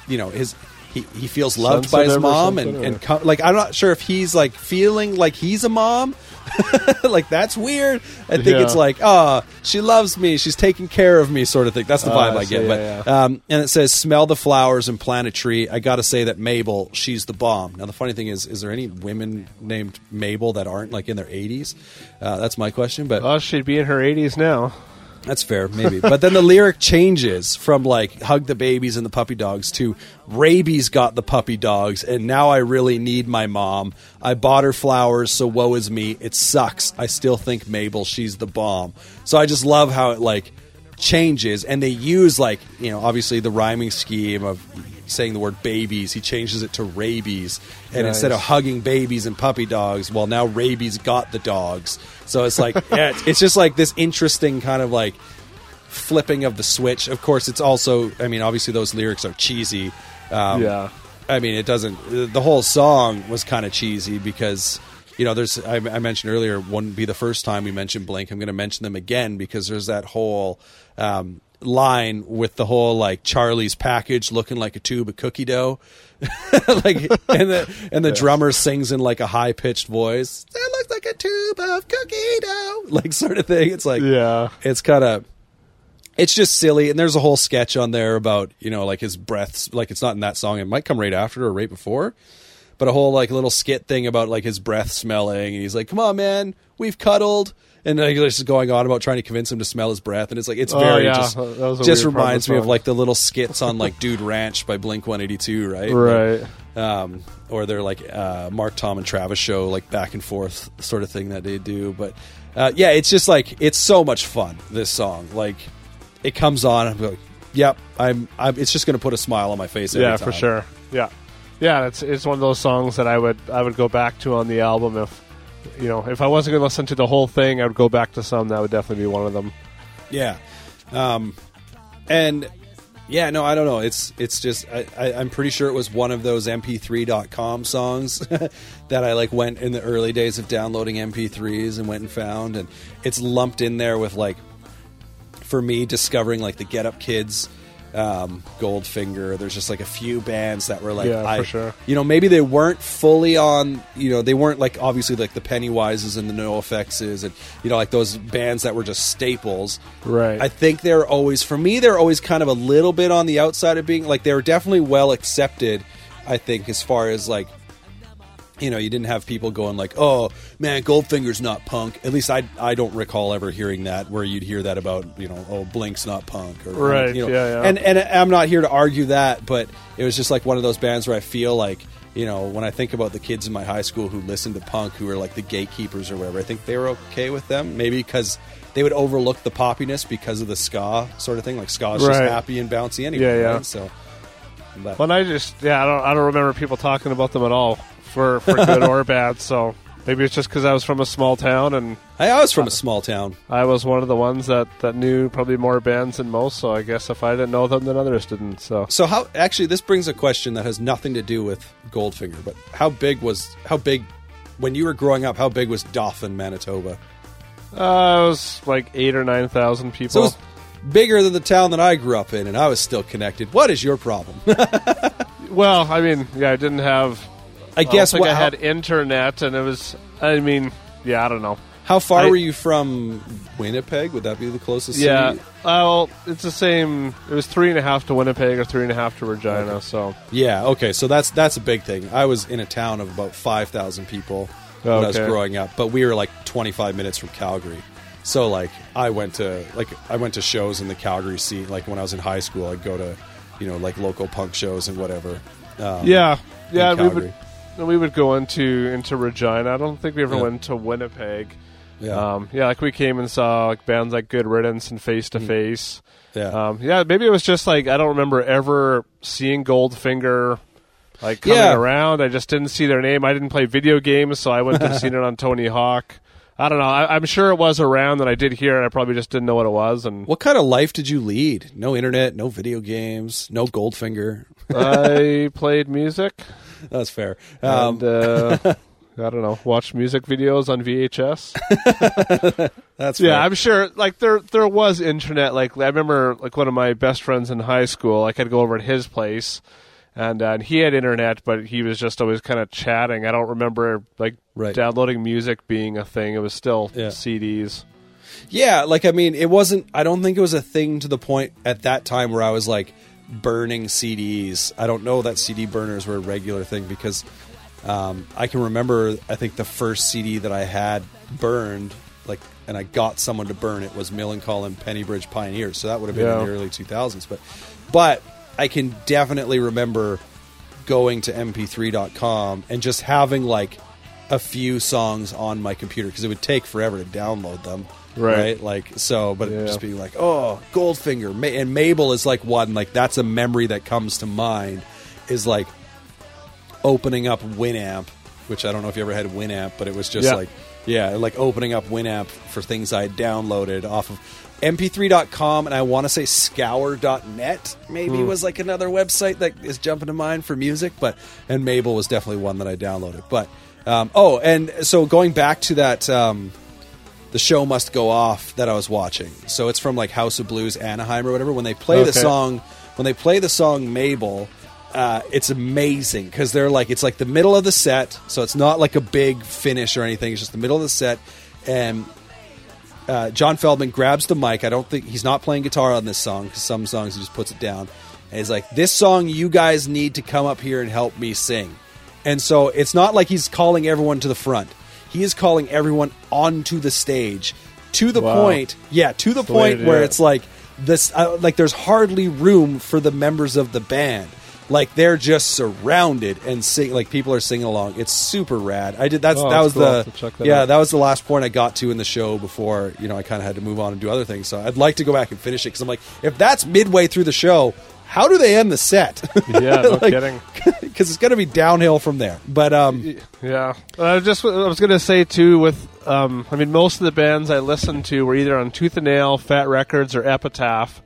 Speaker 4: you know, his he, he feels loved by his mom, and and
Speaker 3: or-
Speaker 4: co- like I'm not sure if he's like feeling like he's a mom. like that's weird. I think
Speaker 3: Yeah.
Speaker 4: it's like, oh, she loves me, she's taking care of me, sort of thing. That's the
Speaker 3: Oh,
Speaker 4: vibe
Speaker 3: I
Speaker 4: I, get.
Speaker 3: see,
Speaker 4: but
Speaker 3: yeah,
Speaker 4: um, and it says, "Smell the flowers and plant a tree." I got to say that Mabel, she's the bomb. Now, the funny thing is, is there any women named Mabel that aren't like in their 80s? Uh, that's my question. But
Speaker 3: Oh, she'd be in her 80s now.
Speaker 4: That's fair, maybe. but then the lyric changes from like "hug the babies and the puppy dogs" to "rabies got the puppy dogs," and now I really need my mom. I bought her flowers, so woe is me. It sucks. I still think Mabel, she's the bomb. So I just love how it like changes, and they use like you know obviously the rhyming scheme of saying the word babies. He changes it to rabies, and
Speaker 3: Nice.
Speaker 4: instead of hugging babies and puppy dogs, well now rabies got the dogs. So it's like yeah, it's, it's just like this interesting kind of like flipping of the switch. Of course, it's also. I mean, obviously those lyrics are cheesy. Um,
Speaker 3: yeah.
Speaker 4: I mean, it doesn't. The whole song was kind of cheesy because you know, there's. I, I mentioned earlier, wouldn't be the first time we mentioned Blink. I'm going to mention them again because there's that whole um, line with the whole like Charlie's package looking like a tube of cookie dough, like, and the and the drummer sings in like a high pitched voice. That looks like a tube of cookie dough, like sort of thing. It's like,
Speaker 3: Yeah.
Speaker 4: it's kind of it's just silly. And there's a whole sketch on there about you know like his breaths. Like it's not in that song. It might come right after or right before. But a whole like little skit thing about like his breath smelling. And he's like come on man. We've cuddled and like, he's just going on about trying to convince him to smell his breath and it's like it's
Speaker 3: Oh,
Speaker 4: very
Speaker 3: yeah.
Speaker 4: just
Speaker 3: That was a
Speaker 4: just
Speaker 3: weird part of
Speaker 4: reminds me of like the little skits on like dude ranch by blink 182 right
Speaker 3: Right.
Speaker 4: um, or they're like uh, Mark Tom and Travis show, like back and forth sort of thing that they do. But uh, yeah, it's just like it's so much fun. This song, like it comes on, I'm like, yep, I'm. I'm it's just going to put a smile on my face. Every
Speaker 3: yeah,
Speaker 4: time.
Speaker 3: for sure. Yeah, yeah. It's it's one of those songs that I would I would go back to on the album if you know if I wasn't going to listen to the whole thing, I would go back to some. That would definitely be one of them.
Speaker 4: Yeah, um, and yeah, no, I don't know. It's it's just I, I, I'm pretty sure it was one of those MP3.com songs that I like went in the early days of downloading MP3s and went and found, and it's lumped in there with like for me discovering like the Get Up Kids. Um, Goldfinger. There's just like a few bands that were like,
Speaker 3: Yeah, for
Speaker 4: I,
Speaker 3: sure.
Speaker 4: you know, maybe they weren't fully on, you know, they weren't like obviously like the Pennywises and the NOFX and you know like those bands that were just staples.
Speaker 3: Right.
Speaker 4: I think they're always for me they're always kind of a little bit on the outside of being like they were definitely well accepted. I think as far as like you know, you didn't have people going like, "Oh man, Goldfinger's not punk." At least I I don't recall ever hearing that where you'd hear that about you know, "Oh, Blink's not punk." Or,
Speaker 3: Right,
Speaker 4: You know,
Speaker 3: yeah, yeah.
Speaker 4: And and I'm not here to argue that, but it was just like one of those bands where I feel like you know when I think about the kids in my high school who listened to punk, who were like the gatekeepers or whatever, I think they were okay with them. Maybe because they would overlook the poppiness because of the ska sort of thing. Like ska's just happy and bouncy anyway.
Speaker 3: Yeah, yeah.
Speaker 4: right? So. But,
Speaker 3: Well, I just yeah, I don't I don't remember people talking about them at all for for good or bad. So maybe it's just because I was from a small town and
Speaker 4: I I was from a small town.
Speaker 3: I was one of the ones that that knew probably more bands than most. So I guess if I didn't know them, then others didn't. So
Speaker 4: So how actually this brings a question that has nothing to do with Goldfinger, but how big was how big when you were growing up? How big was Dauphin, Manitoba?
Speaker 3: uh, it was like eight or nine thousand people.
Speaker 4: So it was bigger than the town that I grew up in, and I was still connected. What is your problem?
Speaker 3: Well, I mean, yeah, I didn't have
Speaker 4: I guess what-
Speaker 3: I
Speaker 4: how-
Speaker 3: had internet, and it was. I mean, yeah, I don't know.
Speaker 4: How far
Speaker 3: I-
Speaker 4: were you from Winnipeg? Would that be the closest?
Speaker 3: Yeah,
Speaker 4: city?
Speaker 3: well, it's the same. It was three and a half to Winnipeg or three and a half to Regina. So
Speaker 4: Yeah, okay, so that's that's a big thing. I was in a town of about five thousand people when I was growing up, but we were like twenty five minutes from Calgary. So like I went to like I went to shows in the Calgary scene. Like when I was in high school, I'd go to you know like local punk shows and whatever. Um,
Speaker 3: yeah, yeah, we
Speaker 4: Calgary.
Speaker 3: We would go into into Regina. I don't think we ever
Speaker 4: Yeah.
Speaker 3: went to Winnipeg.
Speaker 4: yeah,
Speaker 3: Um, yeah, like we came and saw like bands like Good Riddance and Face to Face.
Speaker 4: yeah.
Speaker 3: Um, yeah, maybe it was just like I don't remember ever seeing Goldfinger like coming
Speaker 4: Yeah.
Speaker 3: around. I just didn't see their name. I didn't play video games, so I wouldn't have seen it on Tony Hawk. I don't know. I, I'm sure it was around, that I did hear it. I probably just didn't know what it was. And
Speaker 4: what kind of life did you lead? No internet, no video games, no Goldfinger.
Speaker 3: I played music,
Speaker 4: That's fair. Um,
Speaker 3: and uh, I don't know, Watch music videos on VHS.
Speaker 4: that's
Speaker 3: Yeah,
Speaker 4: fair.
Speaker 3: I'm sure. Like there, there was internet. Like I remember, like one of my best friends in high school. Like I'd go over at his place, and uh, and he had internet, but he was just always kind of chatting. I don't remember like
Speaker 4: Right.
Speaker 3: downloading music being a thing. It was still
Speaker 4: Yeah.
Speaker 3: CDs.
Speaker 4: Yeah, like I mean, it wasn't. I don't think it was a thing to the point at that time where I was like burning CDs. I don't know that CD burners were a regular thing because um, I can remember. I think the first CD that I had burned, like, and I got someone to burn it was Millencolin Pennybridge Pioneers. So that would have been in the early 2000s. But, but I can definitely remember going to mp3.com and just having like a few songs on my computer because it would take forever to download them
Speaker 3: Right.
Speaker 4: like so but
Speaker 3: Yeah.
Speaker 4: just being like oh goldfinger Ma- and mabel is like one like that's a memory that comes to mind is like opening up winamp which i don't know if you ever had winamp but it was just
Speaker 3: Yeah.
Speaker 4: like yeah like opening up winamp for things i downloaded off of mp3.com and i want to say scour.net maybe
Speaker 3: Hmm.
Speaker 4: was like another website that is jumping to mind for music but and mabel was definitely one that i downloaded but um, oh and so going back to that um, the show must go off that I was watching. So it's from like House of Blues Anaheim or whatever. When they play the song, when they play the song Mabel, uh, it's amazing because they're like it's like the middle of the set, so it's not like a big finish or anything. It's just the middle of the set, and uh, John Feldmann grabs the mic. I don't think he's not playing guitar on this song because some songs he just puts it down, and he's like, "This song, you guys need to come up here and help me sing." And so it's not like he's calling everyone to the front. He is calling everyone onto the stage to the
Speaker 3: Wow.
Speaker 4: point, yeah, to the point where
Speaker 3: it.
Speaker 4: it's like this, uh, like there's hardly room for the members of the band. Like they're just surrounded and sing. Like people are singing along. It's super rad. I did that's
Speaker 3: Oh,
Speaker 4: that was
Speaker 3: cool.
Speaker 4: The
Speaker 3: have to check that
Speaker 4: yeah
Speaker 3: out.
Speaker 4: that was the last point I got to in the show before you know I kind of had to move on and do other things. So I'd like to go back and finish it because I'm like, if that's midway through the show, how do they end the set?
Speaker 3: Yeah, no kidding.
Speaker 4: Because it's going to be downhill from there. But um,
Speaker 3: Yeah, I just I was gonna say too. With um, I mean, most of the bands I listened to were either on Tooth and Nail, Fat Wreck Chords, or Epitaph,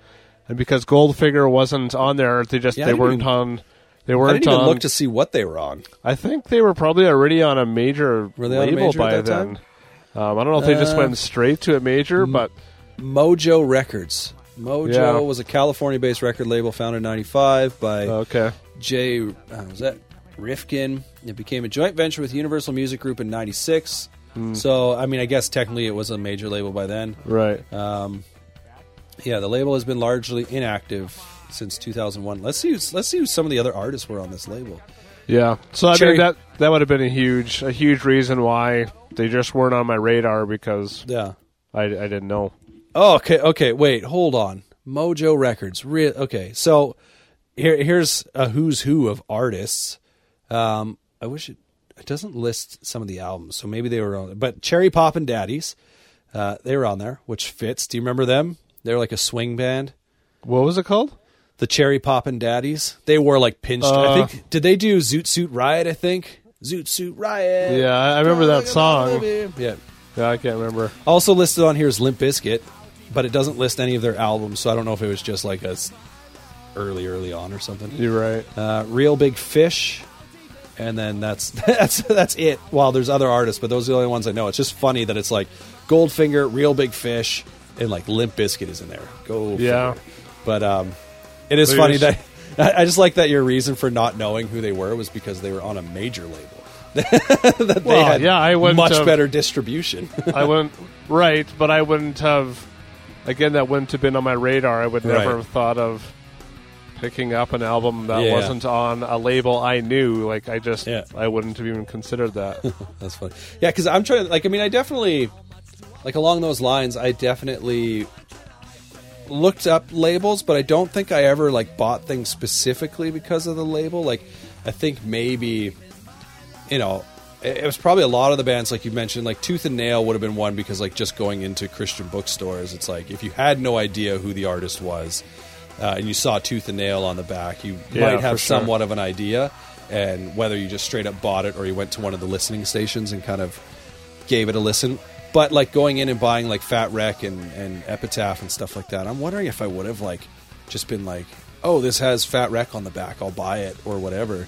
Speaker 3: and because Goldfinger wasn't on there, they just
Speaker 4: Yeah,
Speaker 3: they weren't
Speaker 4: even-
Speaker 3: on. They weren't
Speaker 4: didn't even
Speaker 3: on.
Speaker 4: look to see what they were on.
Speaker 3: I think they were probably already on a major
Speaker 4: on a major
Speaker 3: by then. Um, I don't know if they just
Speaker 4: Uh,
Speaker 3: went straight to a major, but
Speaker 4: Mojo Records. Mojo
Speaker 3: Yeah.
Speaker 4: was a California-based record label founded in '95 by
Speaker 3: okay.
Speaker 4: Jay. Uh, was that Rifkin? It became a joint venture with Universal Music Group in '96.
Speaker 3: Hmm.
Speaker 4: So, I mean, I guess technically it was a major label by then.
Speaker 3: Right.
Speaker 4: Um, yeah, the label has been largely inactive since 2001. Let's see. Who's, let's see who some of the other artists were on this label.
Speaker 3: Yeah. So I
Speaker 4: Cherry-
Speaker 3: mean that that would have been a huge a huge reason why they just weren't on my radar because
Speaker 4: Yeah.
Speaker 3: I, I didn't know.
Speaker 4: Oh, okay. Okay. Wait. Hold on. Mojo Records. Re- okay. So here, here's a who's who of artists. Um, I wish it, it doesn't list some of the albums, so maybe they were on. But Cherry Poppin' Daddies, uh, they were on there, which fits. Do you remember them? They're like a swing band.
Speaker 3: What was it called?
Speaker 4: The Cherry Poppin' Daddies. They wore like pinched. I
Speaker 3: Uh,
Speaker 4: think. Did they do Zoot Suit Riot? I think Zoot Suit Riot.
Speaker 3: Yeah, I I remember that song.
Speaker 4: Yeah.
Speaker 3: Yeah, I can't remember.
Speaker 4: Also listed on here is Limp Bizkit, but it doesn't list any of their albums, so I don't know if it was just like a s- early, early on or something.
Speaker 3: You're right.
Speaker 4: Uh, Real Big Fish, and then that's that's that's it. Well, there's other artists, but those are the only ones I know. It's just funny that it's like Goldfinger, Real Big Fish, and like Limp Bizkit is in there. Go,
Speaker 3: Yeah.
Speaker 4: figure. But um, it is funny
Speaker 3: you're
Speaker 4: that I I just like that your reason for not knowing who they were was because they were on a major label. that
Speaker 3: Well,
Speaker 4: they had
Speaker 3: yeah, I wouldn't
Speaker 4: much
Speaker 3: have-
Speaker 4: better distribution.
Speaker 3: I wouldn't right, but I wouldn't have. Again, that wouldn't have been on my radar. I would never
Speaker 4: Right.
Speaker 3: have thought of picking up an album that
Speaker 4: Yeah.
Speaker 3: wasn't on a label I knew. Like I just,
Speaker 4: Yeah.
Speaker 3: I wouldn't have even considered that.
Speaker 4: That's funny. Yeah, because I'm trying to like. I mean, I definitely like along those lines. I definitely looked up labels, but I don't think I ever like bought things specifically because of the label. Like, I think maybe you know. It was probably a lot of the bands, like you mentioned, like Tooth and Nail would have been one because, like, just going into Christian bookstores, it's like if you had no idea who the artist was, uh, and you saw Tooth and Nail on the back, you
Speaker 3: Yeah,
Speaker 4: might have
Speaker 3: sure.
Speaker 4: somewhat of an idea. And whether you just straight up bought it or you went to one of the listening stations and kind of gave it a listen. But like going in and buying like Fat Wreck and, and Epitaph and stuff like that, I'm wondering if I would have like just been like, oh, this has Fat Wreck on the back, I'll buy it or whatever.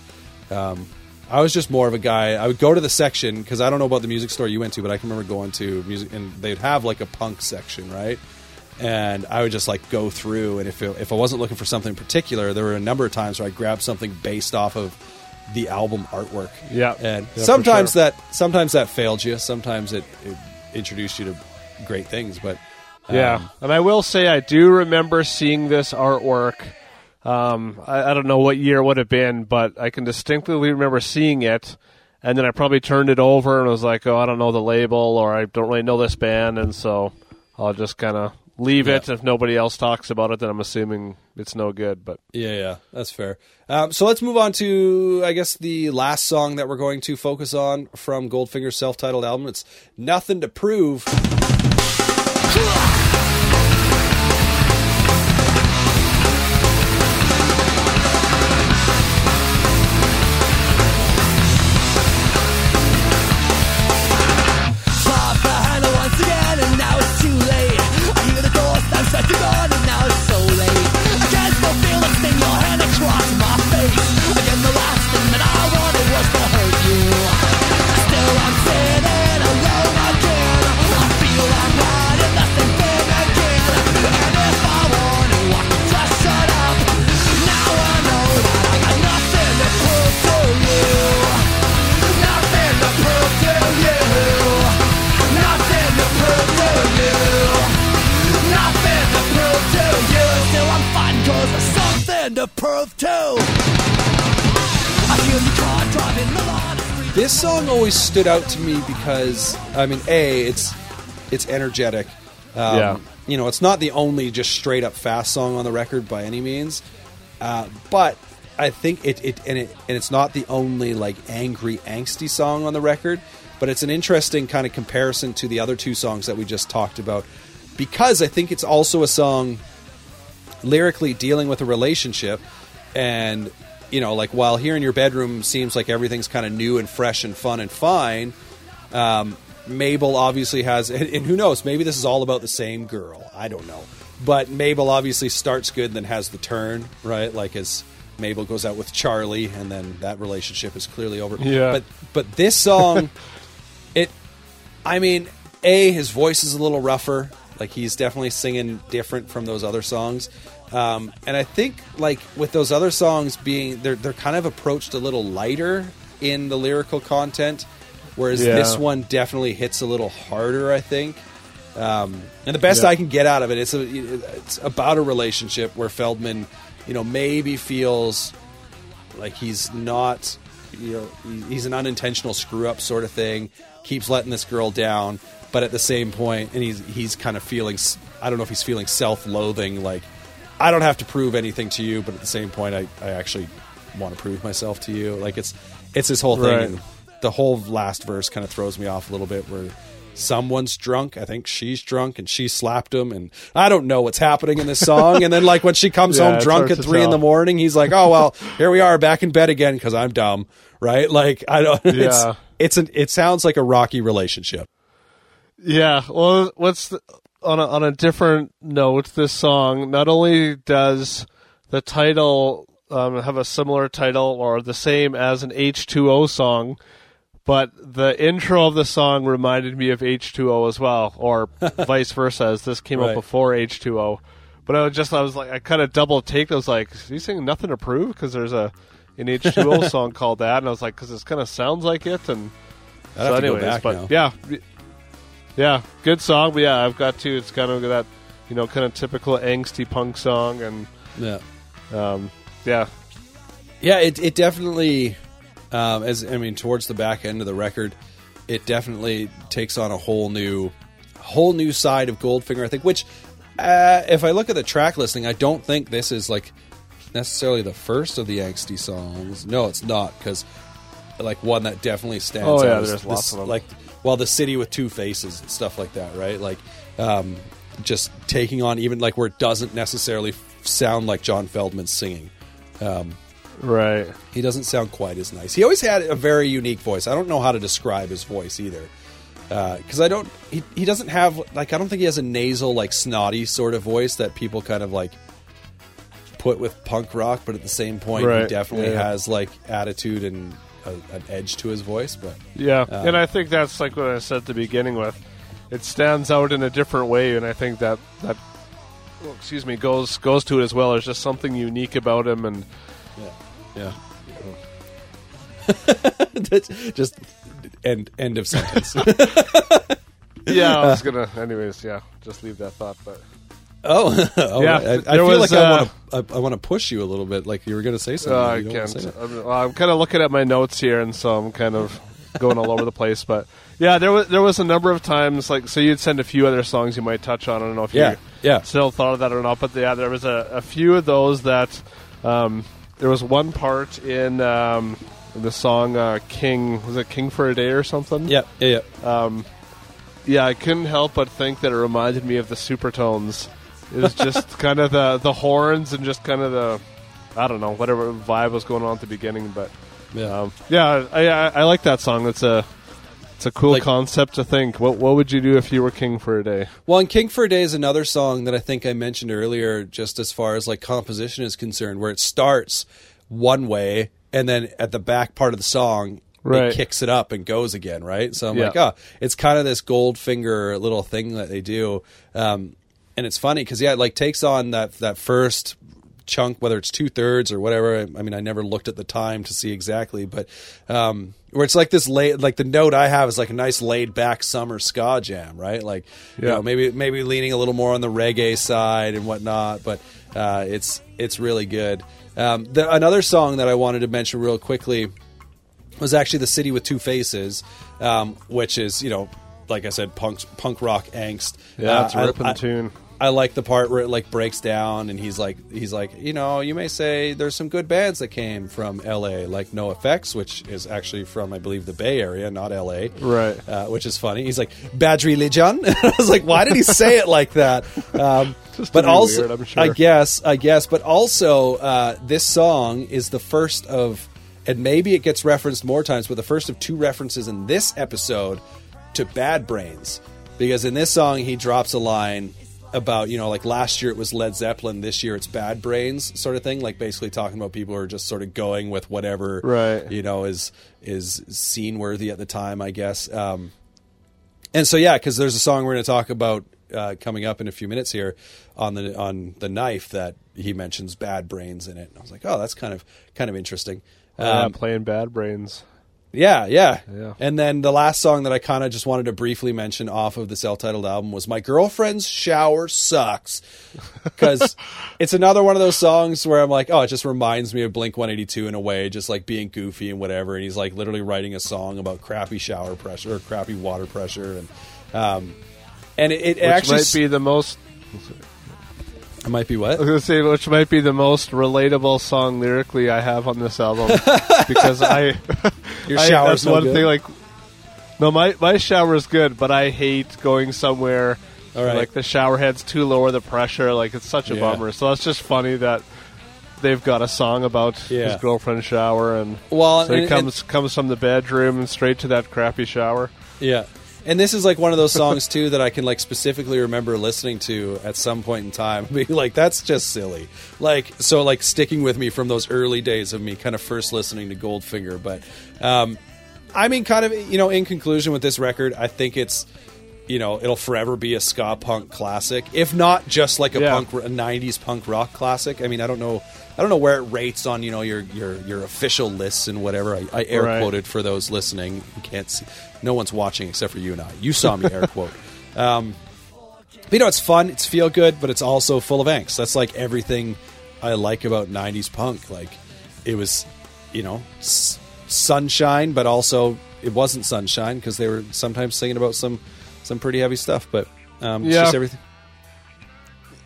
Speaker 4: Um, I was just more of a guy. I would go to the section because I don't know about the music store you went to, but I can remember going to music and they'd have like a punk section, right? And I would just like go through, and if it, if I wasn't looking for something particular, there were a number of times where I grabbed something based off of the album artwork.
Speaker 3: Yeah.
Speaker 4: and
Speaker 3: Yeah,
Speaker 4: sometimes
Speaker 3: sure.
Speaker 4: that sometimes that failed you. Sometimes it, it introduced you to great things, but um,
Speaker 3: yeah, and I will say I do remember seeing this artwork. Um, I, I don't know what year it would have been, but I can distinctly remember seeing it. And then I probably turned it over and was like, "Oh, I don't know the label, or I don't really know this band," and so I'll just kind of leave it. If nobody else talks about it, then I'm assuming it's no good. But
Speaker 4: Yeah, yeah, that's fair. Um, so let's move on to, I guess, the last song that we're going to focus on from Goldfinger's self-titled album. It's "Nothing to Prove." Song always stood out to me because, I mean, a it's it's energetic. Um,
Speaker 3: Yeah.
Speaker 4: you know, it's not the only just straight up fast song on the record by any means, uh, but I think it, it and it and it's not the only like angry, angsty song on the record. But it's an interesting kind of comparison to the other two songs that we just talked about, because I think it's also a song lyrically dealing with a relationship and you know like while here in your bedroom seems like everything's kind of new and fresh and fun and fine um, mabel obviously has and, who knows maybe this is all about the same girl i don't know but mabel obviously starts good and then has the turn right like as mabel goes out with charlie and then that relationship is clearly over
Speaker 3: Yeah.
Speaker 4: but but this song it I mean, a his voice is a little rougher. Like he's definitely singing different from those other songs. Um, and I think like with those other songs being they're they're kind of approached a little lighter in the lyrical content, whereas
Speaker 3: Yeah.
Speaker 4: this one definitely hits a little harder. I think. Um, and the best
Speaker 3: Yeah.
Speaker 4: I can get out of it, it's a, it's about a relationship where Feldmann, you know, maybe feels like he's not you know he's an unintentional screw up sort of thing keeps letting this girl down but at the same point and he's he's kind of feeling I don't know if he's feeling self-loathing like i don't have to prove anything to you but at the same point i, I actually want to prove myself to you. Like it's it's this whole thing.
Speaker 3: Right.
Speaker 4: and the whole last verse kind of throws me off a little bit where someone's drunk. I think she's drunk and she slapped him and i don't know what's happening in this song. And then like when she comes
Speaker 3: Yeah,
Speaker 4: home drunk at three in the morning he's like oh well here we are back in bed again because i'm dumb right? Like i don't it's
Speaker 3: Yeah.
Speaker 4: it's an it sounds like a rocky relationship.
Speaker 3: Yeah, well, what's the, on a, on a different note? This song not only does the title um, have a similar title or the same as an H two O song, but the intro of the song reminded me of H two O as well, or vice versa, as this came
Speaker 4: Right.
Speaker 3: out before H two O. But I was just I was like I kind of double take. I was like, is he saying nothing to prove? Because there's a an H2O song called that, and I was like, because this kind of sounds like it, and
Speaker 4: I'd go back
Speaker 3: but
Speaker 4: now.
Speaker 3: yeah, yeah, good song. But yeah, I've got to. It's kind of that, you know, kind of typical angsty punk song, and
Speaker 4: Yeah.
Speaker 3: um, yeah,
Speaker 4: Yeah, it it definitely, um, as I mean, towards the back end of the record, it definitely takes on a whole new, whole new side of Goldfinger. I think, which, uh, if I look at the track listing, I don't think this is like necessarily the first of the angsty songs. No, it's not because like one that definitely stands
Speaker 3: Oh,
Speaker 4: out.
Speaker 3: yeah,
Speaker 4: is
Speaker 3: there's
Speaker 4: this-
Speaker 3: lots of them.
Speaker 4: Like, well, the city with two faces and stuff like that, right? Like, um, just taking on even like where it doesn't necessarily sound like John Feldmann singing.
Speaker 3: right.
Speaker 4: He doesn't sound quite as nice. He always had a very unique voice. I don't know how to describe his voice either. Because I don't, he, he doesn't have, like, I don't think he has a nasal, like, snotty sort of voice that people kind of, like, put with punk rock, but at the same point, he definitely
Speaker 3: yeah.
Speaker 4: has, like, attitude and a, an edge to his voice. But
Speaker 3: Yeah,
Speaker 4: Um,
Speaker 3: and I think that's like what I said at the beginning with it stands out in a different way, and I think that that well, excuse me goes goes to it as well. There's just something unique about him, and
Speaker 4: yeah. That's just end, end of sentence.
Speaker 3: yeah, I was gonna. Anyways, yeah, just leave that thought. But
Speaker 4: oh, oh,
Speaker 3: Yeah,
Speaker 4: I, I feel
Speaker 3: was,
Speaker 4: like I
Speaker 3: uh,
Speaker 4: want to I, I want to push you a little bit, like you were going to say something.
Speaker 3: uh, I
Speaker 4: you don't wanna say.
Speaker 3: I'm, I'm kind of looking at my notes here, and so I'm kind of going all over the place. But yeah, there was there was a number of times like so you'd send a few other songs you might touch on. I don't know if
Speaker 4: Yeah,
Speaker 3: you
Speaker 4: yeah.
Speaker 3: still thought of that or not, but yeah, there was a, a few of those that um, there was one part in um, the song uh, "King." Was it "King for a Day" or something?
Speaker 4: Yeah, yeah, yeah.
Speaker 3: yeah. I couldn't help but think that it reminded me of the Supertones. It was just kind of the the horns and just kind of the I don't know whatever vibe was going on at the beginning, but
Speaker 4: yeah.
Speaker 3: um, yeah, I, I I like that song. It's a it's a cool
Speaker 4: Like-
Speaker 3: concept to think. What what would you do if you were king for a day?
Speaker 4: Well, and King for a Day is another song that I think I mentioned earlier, just as far as like composition is concerned, where it starts one way and then at the back part of the song
Speaker 3: Right.
Speaker 4: it kicks it up and goes again, right? So I'm
Speaker 3: Yeah.
Speaker 4: like, oh, it's kind of this Goldfinger little thing that they do, um, and it's funny because yeah, it like takes on that that first chunk, whether it's two thirds or whatever. I, I mean, I never looked at the time to see exactly, but um, where it's like this late, like the note I have is like a nice laid back summer ska jam, right? Like, you
Speaker 3: Yeah.
Speaker 4: know, maybe maybe leaning a little more on the reggae side and whatnot, but uh, it's it's really good. Um, the, another song that I wanted to mention real quickly was actually the city with two faces, um, which is you know, like I said, punk punk rock angst.
Speaker 3: Yeah, it's a
Speaker 4: Uh, I-
Speaker 3: ripping
Speaker 4: I-
Speaker 3: tune.
Speaker 4: I like the part where it like breaks down and he's like he's like you know you may say there's some good bands that came from L.A. like NOFX which is actually from I believe the Bay Area not L.A.
Speaker 3: Right.
Speaker 4: uh, which is funny he's like Bad Religion I was like why did he say it like that um,
Speaker 3: Just
Speaker 4: but also
Speaker 3: weird, I'm sure.
Speaker 4: I guess I guess but also uh, this song is the first of and maybe it gets referenced more times but the first of two references in this episode to Bad Brains because in this song he drops a line about you know like last year it was Led Zeppelin this year it's Bad Brains sort of thing like basically talking about people who are just sort of going with whatever
Speaker 3: Right.
Speaker 4: you know is is scene worthy at the time I guess um, and so yeah because there's a song we're going to talk about uh, coming up in a few minutes here on the on the knife that he mentions Bad Brains in it and I was like oh that's kind of kind of interesting
Speaker 3: yeah,
Speaker 4: Um,
Speaker 3: playing Bad Brains.
Speaker 4: Yeah, yeah,
Speaker 3: Yeah.
Speaker 4: And then the last song that I kind of just wanted to briefly mention off of the self-titled album was "My Girlfriend's Shower Sucks," because it's another one of those songs where I'm like, oh, it just reminds me of Blink 182 in a way, just like being goofy and whatever. And he's like literally writing a song about crappy shower pressure or crappy water pressure, and um, and it, it actually
Speaker 3: might be the most
Speaker 4: it might be what
Speaker 3: I was gonna say, which might be the most relatable song lyrically I have on this album, because I
Speaker 4: your
Speaker 3: I-
Speaker 4: shower's
Speaker 3: that's
Speaker 4: no
Speaker 3: one
Speaker 4: good?
Speaker 3: thing. Like, no, my my shower is good, but I hate going somewhere.
Speaker 4: All right.
Speaker 3: Like the shower head's too lower the pressure. Like it's such a
Speaker 4: Yeah.
Speaker 3: bummer. So it's just funny that they've got a song about
Speaker 4: Yeah.
Speaker 3: his girlfriend's shower, and
Speaker 4: Well,
Speaker 3: so he
Speaker 4: and-
Speaker 3: comes comes from the bedroom and straight to that crappy shower.
Speaker 4: Yeah. And this is like one of those songs too that I can like specifically remember listening to at some point in time. Being like, that's just silly. Like so like sticking with me from those early days of me kind of first listening to Goldfinger. But um I mean kind of you know, in conclusion with this record, I think it's you know it'll forever be a ska punk classic, if not just like a
Speaker 3: Yeah.
Speaker 4: punk a '90s punk rock classic. I mean, I don't know, I don't know where it rates on you know your your your official lists and whatever. I, I air
Speaker 3: Right.
Speaker 4: quoted for those listening. You can't see, no one's watching except for you and I. You saw me air quote. Um, but, you know, it's fun, it's feel good, but it's also full of angst. That's like everything I like about '90s punk. Like it was, you know, s- sunshine, but also it wasn't sunshine because they were sometimes singing about some some pretty heavy stuff. But um,
Speaker 3: Yeah.
Speaker 4: just everything.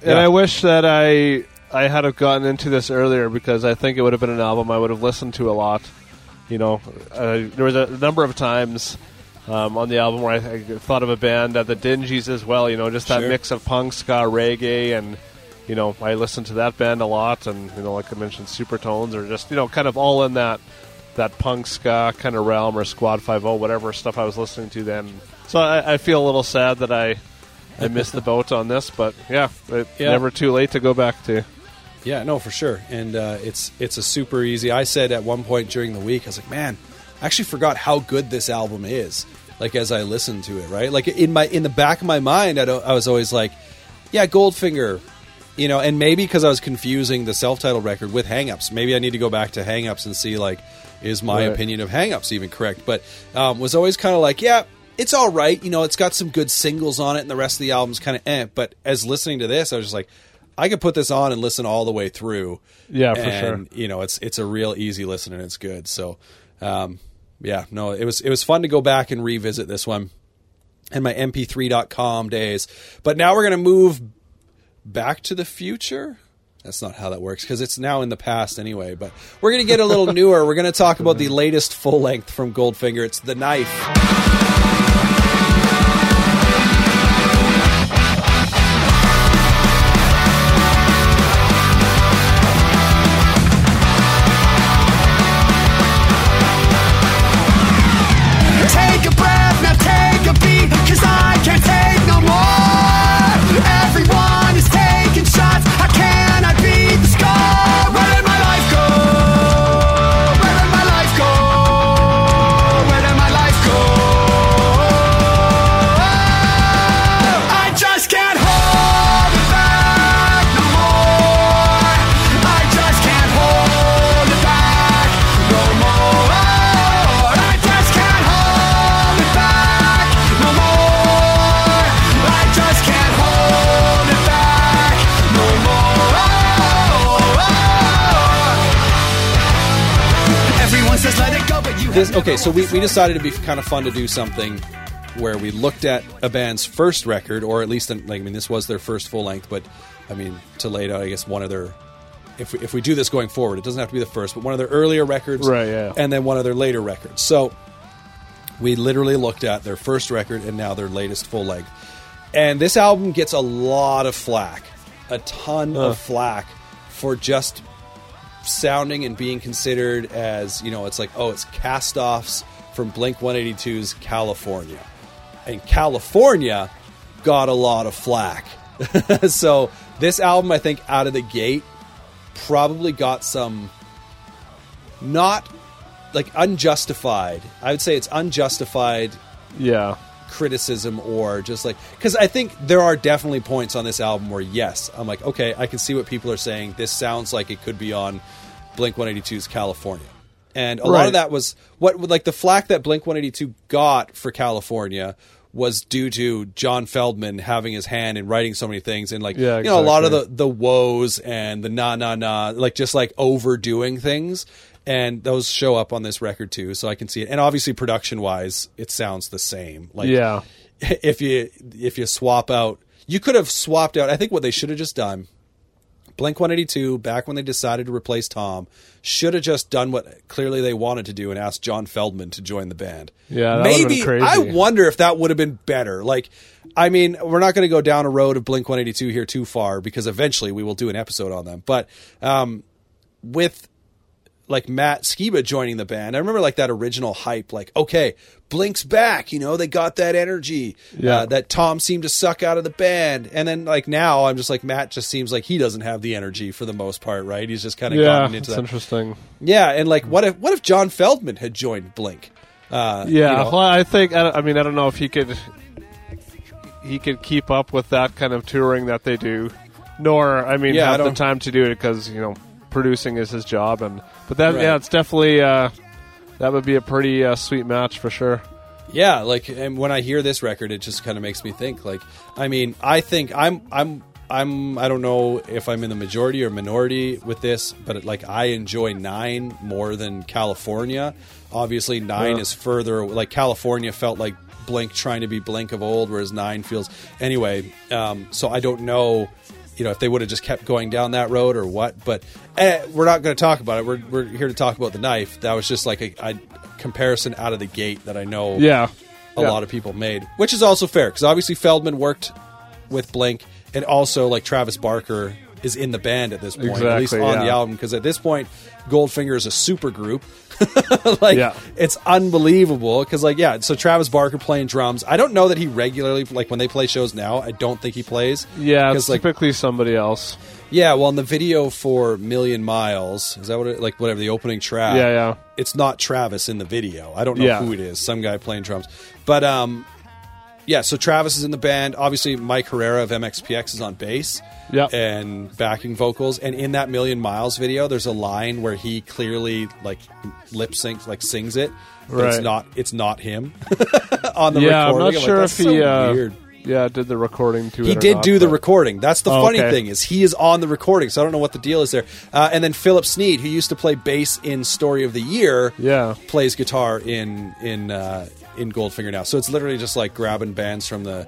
Speaker 3: And I wish that I I had have gotten into this earlier because I think it would have been an album I would have listened to a lot. You know, uh, there was a number of times um, on the album where I, I thought of a band, uh, the Dingees as well. You know, just that
Speaker 4: Sure.
Speaker 3: mix of punk, ska, reggae, and you know, I listened to that band a lot. And you know, like I mentioned, Supertones, or just you know, kind of all in that that punk ska kind of realm, or Squad Five O, whatever stuff I was listening to then. So I, I feel a little sad that I I missed the boat on this, but yeah, it,
Speaker 4: Yeah.
Speaker 3: never too late to go back to.
Speaker 4: Yeah, no, for sure. And uh, it's it's a super easy. I said at one point during the week, I was like, man, I actually forgot how good this album is. Like as I listened to it, right? Like in my in the back of my mind, I, I was always like, yeah, Goldfinger, you know. And maybe because I was confusing the self-titled record with Hangups, maybe I need to go back to Hangups and see like, is my
Speaker 3: Right.
Speaker 4: opinion of Hangups even correct? But um, was always kind of like, yeah. It's all right, you know. It's got some good singles on it, and the rest of the album's kind of eh. But as listening to this, I was just like, I could put this on and listen all the way through.
Speaker 3: Yeah, for
Speaker 4: sure. You know, it's it's a real easy listen and it's good. So, um, yeah, no, it was it was fun to go back and revisit this one in my mp3.com days. But now we're gonna move back to the future. That's not how that works because it's now in the past anyway. But we're gonna get a little newer. We're gonna talk about the latest full length from Goldfinger. It's the knife. Okay, so we, we decided it'd be kind of fun to do something where we looked at a band's first record, or at least, like, I mean, this was their first full length, but I mean, to lay out, I guess one of their. If we, if we do this going forward, it doesn't have to be the first, but one of their earlier records,
Speaker 3: Right, yeah.
Speaker 4: and then one of their later records. So we literally looked at their first record and now their latest full length. And this album gets a lot of flack, a ton of flack for just sounding and being considered as, you know, it's like, oh, it's cast offs from Blink 182's California. And California got a lot of flack. so this album, I think, out of the gate, probably got some not like unjustified. I would say it's unjustified
Speaker 3: Yeah.
Speaker 4: criticism or just like because I think there are definitely points on this album where yes, I'm like okay, I can see what people are saying. This sounds like it could be on Blink 182's California, and a lot of that was what like the flack that Blink 182 got for California was due to John Feldmann having his hand in writing so many things and like
Speaker 3: Yeah,
Speaker 4: you know a lot of the the woes and the na na na like just like overdoing things. And those show up on this record too so i can see it. And obviously production wise it sounds the same. Like
Speaker 3: Yeah.
Speaker 4: if you if you swap out you could have swapped out i think what they should have just done blink 182 back when they decided to replace tom should have just done what clearly they wanted to do and asked john feldmann to join the band.
Speaker 3: Yeah, that
Speaker 4: maybe
Speaker 3: crazy.
Speaker 4: i wonder if that would have been better. Like i mean we're not going to go down a road of blink 182 here too far because eventually we will do an episode on them. But um with like Matt Skiba joining the band. I remember like that original hype, like, okay, Blink's back, you know, they got that energy
Speaker 3: Yeah.
Speaker 4: uh, that Tom seemed to suck out of the band. And then like now I'm just like, Matt just seems like he doesn't have the energy for the most part, right? He's just kind of
Speaker 3: Yeah.
Speaker 4: gotten into that.
Speaker 3: interesting.
Speaker 4: Yeah. And like, what if, what if John Feldmann had joined Blink? Uh,
Speaker 3: Yeah.
Speaker 4: you know,
Speaker 3: Well, I think I, I mean I don't know if he could. he could keep up with that kind of touring that they do. Nor, I mean,
Speaker 4: Yeah, I
Speaker 3: have the time to do it because you know producing is his job. And but that
Speaker 4: Right.
Speaker 3: yeah, it's definitely uh, that would be a pretty uh, sweet match for sure.
Speaker 4: Yeah, like and when I hear this record, it just kind of makes me think. Like, I mean, I think I'm I'm I'm I don't know if I'm in the majority or minority with this, but like I enjoy Nine more than California. Obviously, Nine
Speaker 3: Yeah.
Speaker 4: is further. Like California felt like Blink trying to be Blink of old, whereas Nine feels anyway. Um, so I don't know. You know, if they would have just kept going down that road or what, but eh, we're not going to talk about it. We're, we're here to talk about the knife. That was just like a, a comparison out of the gate that I know
Speaker 3: Yeah,
Speaker 4: a
Speaker 3: Yeah.
Speaker 4: lot of people made, which is also fair because obviously Feldmann worked with Blink, and also like Travis Barker is in the band at this point, at least
Speaker 3: Exactly,
Speaker 4: on the album. Because at this point, Goldfinger is a super group. like
Speaker 3: Yeah.
Speaker 4: it's unbelievable. Because like yeah, so Travis Barker playing drums. I don't know that he regularly like when they play shows now. I don't think he plays.
Speaker 3: yeah. It's
Speaker 4: like
Speaker 3: typically somebody else.
Speaker 4: yeah, well, in the video for Million Miles, is that what it like? Whatever the opening track.
Speaker 3: Yeah, yeah.
Speaker 4: It's not Travis in the video. I don't know
Speaker 3: Yeah.
Speaker 4: who it is. Some guy playing drums, but um, yeah. So Travis is in the band. Obviously, Mike Herrera of MXPX is on bass.
Speaker 3: Yep.
Speaker 4: And backing vocals, and in that Million Miles video, there's a line where he clearly like lip syncs, like sings it. But It's
Speaker 3: Right.
Speaker 4: not. It's not him on the
Speaker 3: yeah, I'm
Speaker 4: recording.
Speaker 3: not
Speaker 4: like,
Speaker 3: sure
Speaker 4: "That's
Speaker 3: if he
Speaker 4: so
Speaker 3: uh,
Speaker 4: weird."
Speaker 3: yeah did the recording to
Speaker 4: He
Speaker 3: it or
Speaker 4: did
Speaker 3: not,
Speaker 4: do the recording. That's the
Speaker 3: Oh,
Speaker 4: funny
Speaker 3: okay.
Speaker 4: thing is he is on the recording, so I don't know what the deal is there. Uh, and then Philip Sneed, who used to play bass in Story of the Year,
Speaker 3: Yeah.
Speaker 4: plays guitar in in uh, in Goldfinger now. So it's literally just like grabbing bands from the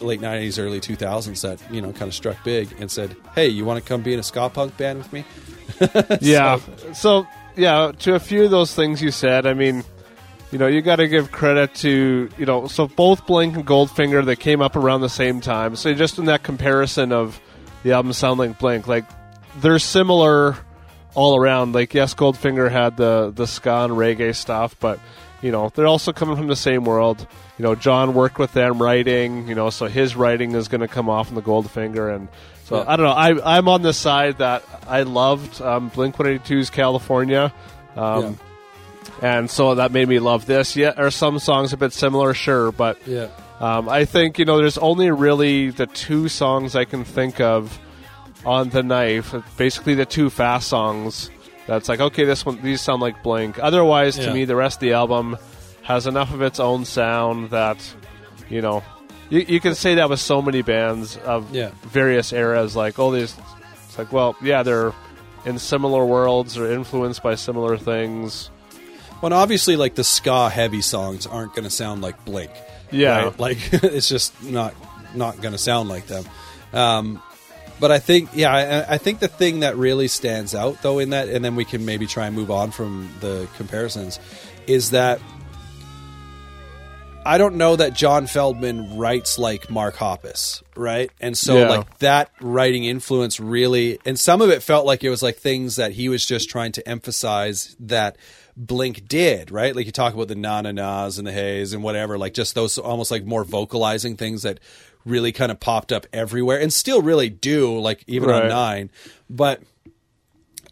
Speaker 4: late '90s, early 2000s that you know kind of struck big and said, "Hey, you want to come be in a ska punk band with me?"
Speaker 3: Yeah. So, yeah, to a few of those things you said, I mean, you know, you got to give credit to, you know, so both Blink and Goldfinger, they came up around the same time. So just in that comparison of the album sound like Blink, like they're similar all around. Like, yes, Goldfinger had the the ska and reggae stuff, but you know, they're also coming from the same world. You know, John worked with them writing, you know, so his writing is going to come off in the Goldfinger and. So
Speaker 4: Yeah.
Speaker 3: I don't know. I, I'm on the side that I loved um, Blink 182's California, um, and so that made me love this. Yeah, are some songs a bit similar? Sure, but
Speaker 4: Yeah.
Speaker 3: um, I think you know there's only really the two songs I can think of on the knife. Basically, the two fast songs. That's like okay, this one these sound like Blink. Otherwise, to
Speaker 4: Yeah.
Speaker 3: me, the rest of the album has enough of its own sound that you know you, you can say that with so many bands of
Speaker 4: Yeah.
Speaker 3: various eras. Like all these it's like well, yeah, they're in similar worlds or influenced by similar things.
Speaker 4: Well, and obviously, like the ska heavy songs aren't going to sound like Blink.
Speaker 3: Yeah.
Speaker 4: right? like it's just not not going to sound like them. Um, but I think, yeah, I, I think the thing that really stands out though in that, and then we can maybe try and move on from the comparisons, is that I don't know that John Feldmann writes like Mark Hoppus, right? And so
Speaker 3: Yeah.
Speaker 4: like that writing influence really and some of it felt like it was like things that he was just trying to emphasize that Blink did, right? Like you talk about the na na nas and the haze and whatever, like just those almost like more vocalizing things that really kind of popped up everywhere and still really do, like even on nine. But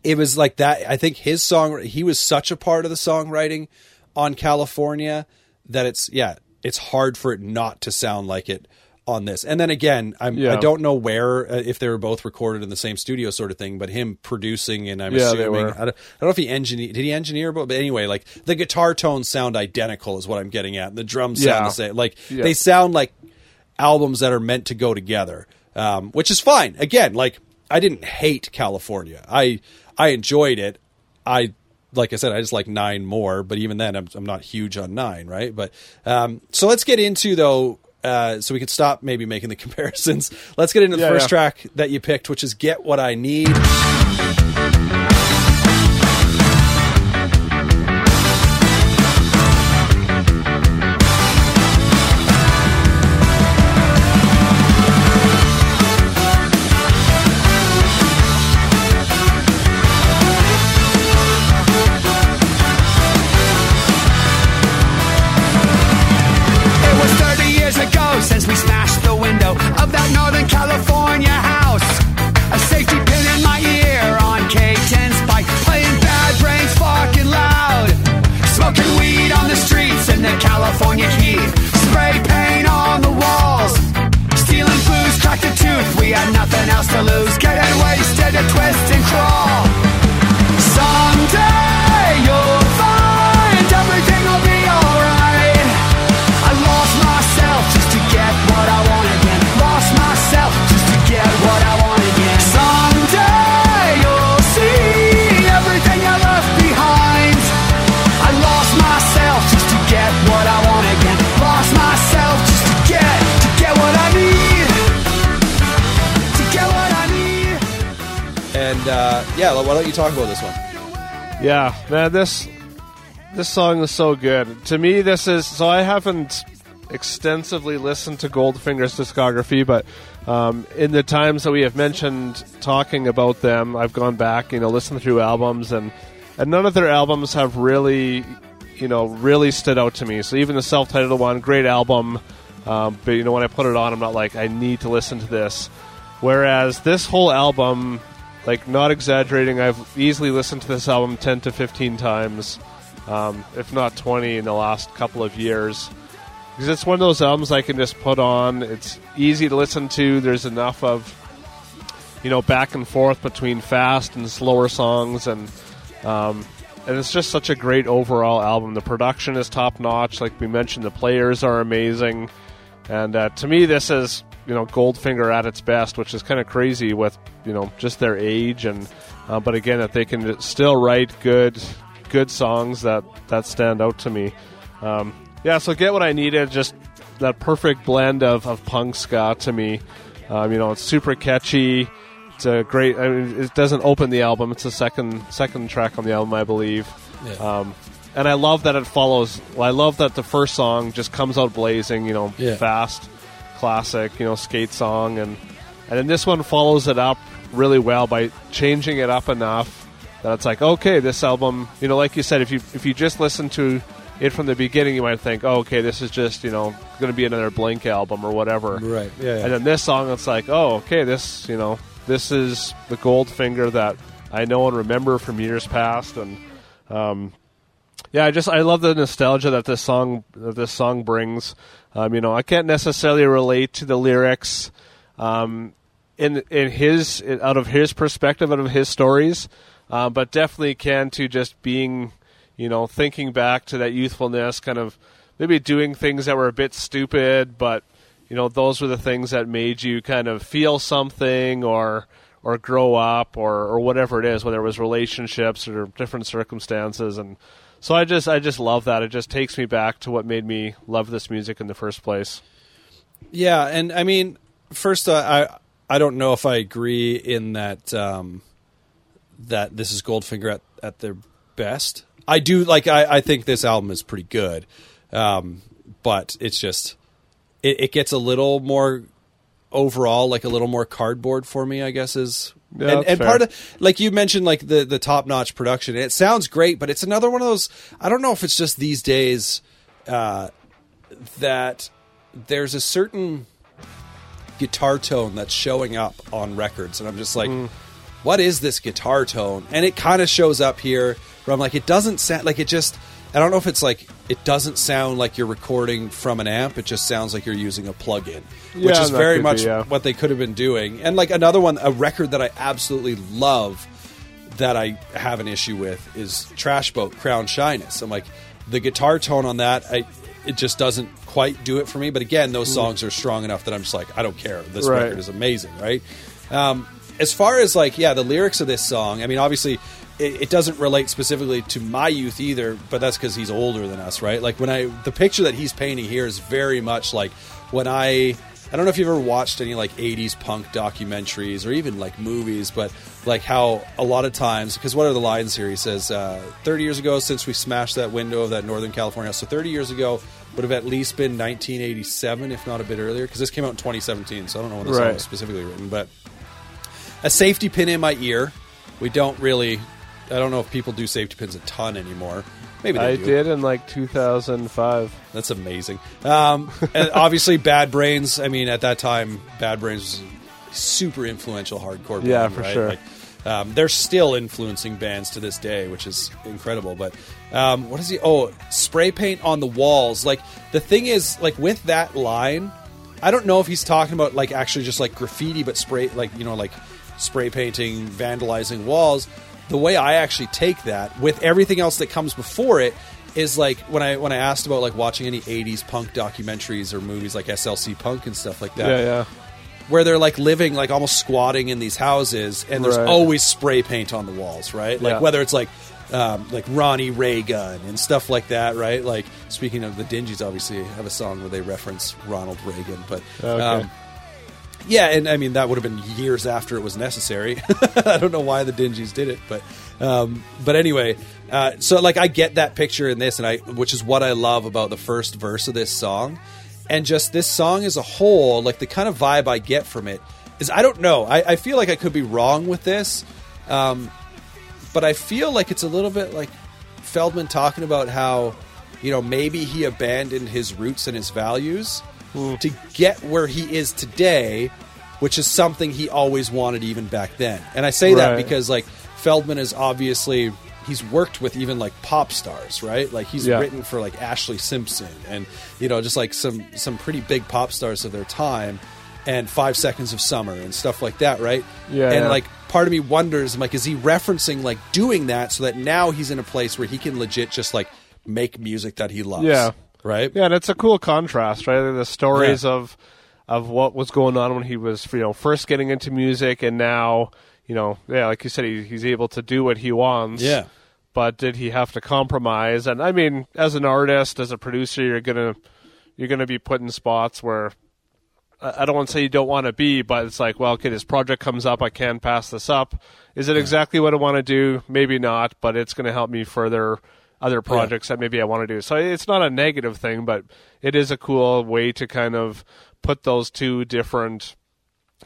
Speaker 4: it was like that. I think his song, he was such a part of the songwriting on California that it's, yeah, it's hard for it not to sound like it on this. And then again, I'm, I don't know where, uh, if they were both recorded in the same studio sort of thing, but him producing and I'm
Speaker 3: Yeah,
Speaker 4: assuming. I don't, I don't know if he engineered, did he engineer, but, but anyway, like the guitar tones sound identical is what I'm getting at. The drums sound
Speaker 3: Yeah.
Speaker 4: the same. Like
Speaker 3: Yeah.
Speaker 4: they sound like albums that are meant to go together, um, which is fine. Again, like I didn't hate California. I I enjoyed it. I like I said, I just like nine more, but even then, I'm, I'm not huge on nine, right? But um, so let's get into though. Uh, so we can stop maybe making the comparisons. Let's get into the
Speaker 3: Yeah,
Speaker 4: first
Speaker 3: yeah.
Speaker 4: track that you picked, which is "Get What I Need." You talk about this one?
Speaker 3: Yeah, man, this this song is so good. To me, this is so I haven't extensively listened to Goldfinger's discography, but um, in the times that we have mentioned talking about them, I've gone back, you know, listened through albums, and and none of their albums have really, you know, really stood out to me. So even the self-titled one, great album, um, but you know, when I put it on, I'm not like I need to listen to this. Whereas this whole album, like not exaggerating, I've easily listened to this album ten to fifteen times, um, if not twenty, in the last couple of years because it's one of those albums I can just put on. It's easy to listen to. There's enough of you know back and forth between fast and slower songs, and um, and it's just such a great overall album. The production is top notch, like we mentioned. The players are amazing, and uh, to me, this is you know Goldfinger at its best, which is kind of crazy with you know just their age, and uh, but again that they can still write good good songs that that stand out to me. Um, yeah, so get what I needed. Just that perfect blend of, of punk ska to me. Um, you know, it's super catchy. It's a great. I mean, it doesn't open the album. It's the second second track on the album, I believe.
Speaker 4: Yeah.
Speaker 3: Um, and I love that it follows. I love that the first song just comes out blazing. You know,
Speaker 4: Yeah.
Speaker 3: fast, classic. You know, skate song, and and then this one follows it up really well by changing it up enough that it's like, okay, this album. You know, like you said, if you if you just listen to it from the beginning, you might think, oh, okay, this is just you know going to be another Blink album or whatever.
Speaker 4: Right. Yeah. yeah.
Speaker 3: And then this song, it's like, oh, okay, this you know this is the Goldfinger that I know and remember from years past, and um, yeah, I just I love the nostalgia that this song that this song brings. Um, you know, I can't necessarily relate to the lyrics um, in in his out of his perspective, out of his stories, uh, but definitely can to just being, you know, thinking back to that youthfulness, kind of maybe doing things that were a bit stupid, but you know, those were the things that made you kind of feel something or or grow up or or whatever it is, whether it was relationships or different circumstances and. So I just I just love that. It just takes me back to what made me love this music in the first place.
Speaker 4: Yeah, and I mean, first, uh, I I don't know if I agree in that um, that this is Goldfinger at, at their best. I do like. I, I think this album is pretty good, um, but it's just it, it gets a little more overall, like a little more cardboard for me. I guess is.
Speaker 3: Yeah,
Speaker 4: and, and part of like you mentioned like the the top notch production it sounds great but it's another one of those i don't know if it's just these days uh, that there's a certain guitar tone that's showing up on records and i'm just like what is this guitar tone? And it kind of shows up here where i'm like it doesn't sound like it just i don't know if it's like it doesn't sound like you're recording from an amp it just sounds like you're using a plug-in which
Speaker 3: Yeah,
Speaker 4: is very
Speaker 3: could be,
Speaker 4: much
Speaker 3: yeah.
Speaker 4: what they could have been doing and like another one a record that i absolutely love that I have an issue with is Trash Boat Crown Shyness. I'm like the guitar tone on that, I it just doesn't quite do it for me. But again, those songs are strong enough that I'm just like I don't care. This
Speaker 3: Right.
Speaker 4: record is amazing, right? Um, as far as like yeah, the lyrics of this song, I mean, obviously. It, it doesn't relate specifically to my youth either, but that's because he's older than us, right? Like when I, the picture that he's painting here is very much like when I I don't know if you've ever watched any like 80s punk documentaries or even like movies, but like how a lot of times, because what are the lines here? He says, uh, 30 years ago, since we smashed that window of that Northern California house. So 30 years ago would have at least been 1987, if not a bit earlier, because this came out in 2017. So I don't know when this song
Speaker 3: Right.
Speaker 4: was specifically written, but a safety pin in my ear. We don't really, I don't know if people do safety pins a ton anymore. Maybe they
Speaker 3: I
Speaker 4: do.
Speaker 3: did in like 2005.
Speaker 4: That's amazing. Um, and obviously, Bad Brains. I mean, at that time, Bad Brains was a super influential hardcore band.
Speaker 3: Yeah, for
Speaker 4: right?
Speaker 3: sure.
Speaker 4: Like, um, they're still influencing bands to this day, which is incredible. But um, what is he? Oh, spray paint on the walls. Like the thing is, like with that line, I don't know if he's talking about like actually just like graffiti, but spray like you know like spray painting, vandalizing walls. The way I actually take that with everything else that comes before it is like when I when I asked about like watching any '80s punk documentaries or movies like SLC Punk and stuff like that
Speaker 3: Yeah, yeah.
Speaker 4: where they're like living like almost squatting in these houses and there's
Speaker 3: Right.
Speaker 4: always spray paint on the walls right like
Speaker 3: Yeah.
Speaker 4: whether it's like um, like Ronnie Reagan and stuff like that right like speaking of the Dingees obviously have a song where they reference Ronald Reagan but
Speaker 3: Okay.
Speaker 4: um, Yeah, and I mean that would have been years after it was necessary. I don't know why the Dingees did it, but um, but anyway, uh, so like I get that picture in this, and I which is what I love about the first verse of this song, and just this song as a whole, like the kind of vibe I get from it is I don't know. I, I feel like I could be wrong with this, um, but I feel like it's a little bit like Feldmann talking about how you know maybe he abandoned his roots and his values Mm. to get where he is today, which is something he always wanted even back then. And I say that because like Feldmann is obviously he's worked with even like pop stars, right? Like he's
Speaker 3: Yeah.
Speaker 4: written for like Ashlee Simpson and you know just like some some pretty big pop stars of their time and 5 seconds of summer and stuff like that, right?
Speaker 3: Yeah,
Speaker 4: And like part of me wonders like is he referencing like doing that so that now he's in a place where he can legit just like make music that he loves.
Speaker 3: Yeah.
Speaker 4: Right?
Speaker 3: Yeah, and it's a cool contrast, right? The stories
Speaker 4: Yeah.
Speaker 3: of of what was going on when he was, you know, first getting into music, and now, you know, yeah, like you said, he, he's able to do what he wants.
Speaker 4: Yeah.
Speaker 3: But did he have to compromise? And I mean, as an artist, as a producer, you're gonna you're gonna be put in spots where I don't want to say you don't want to be, but it's like, well, okay, this project comes up, I can pass this up. Is it exactly what I want to do? Maybe not, but it's going to help me further other projects that maybe I want to do. So it's not a negative thing, but it is a cool way to kind of put those two different,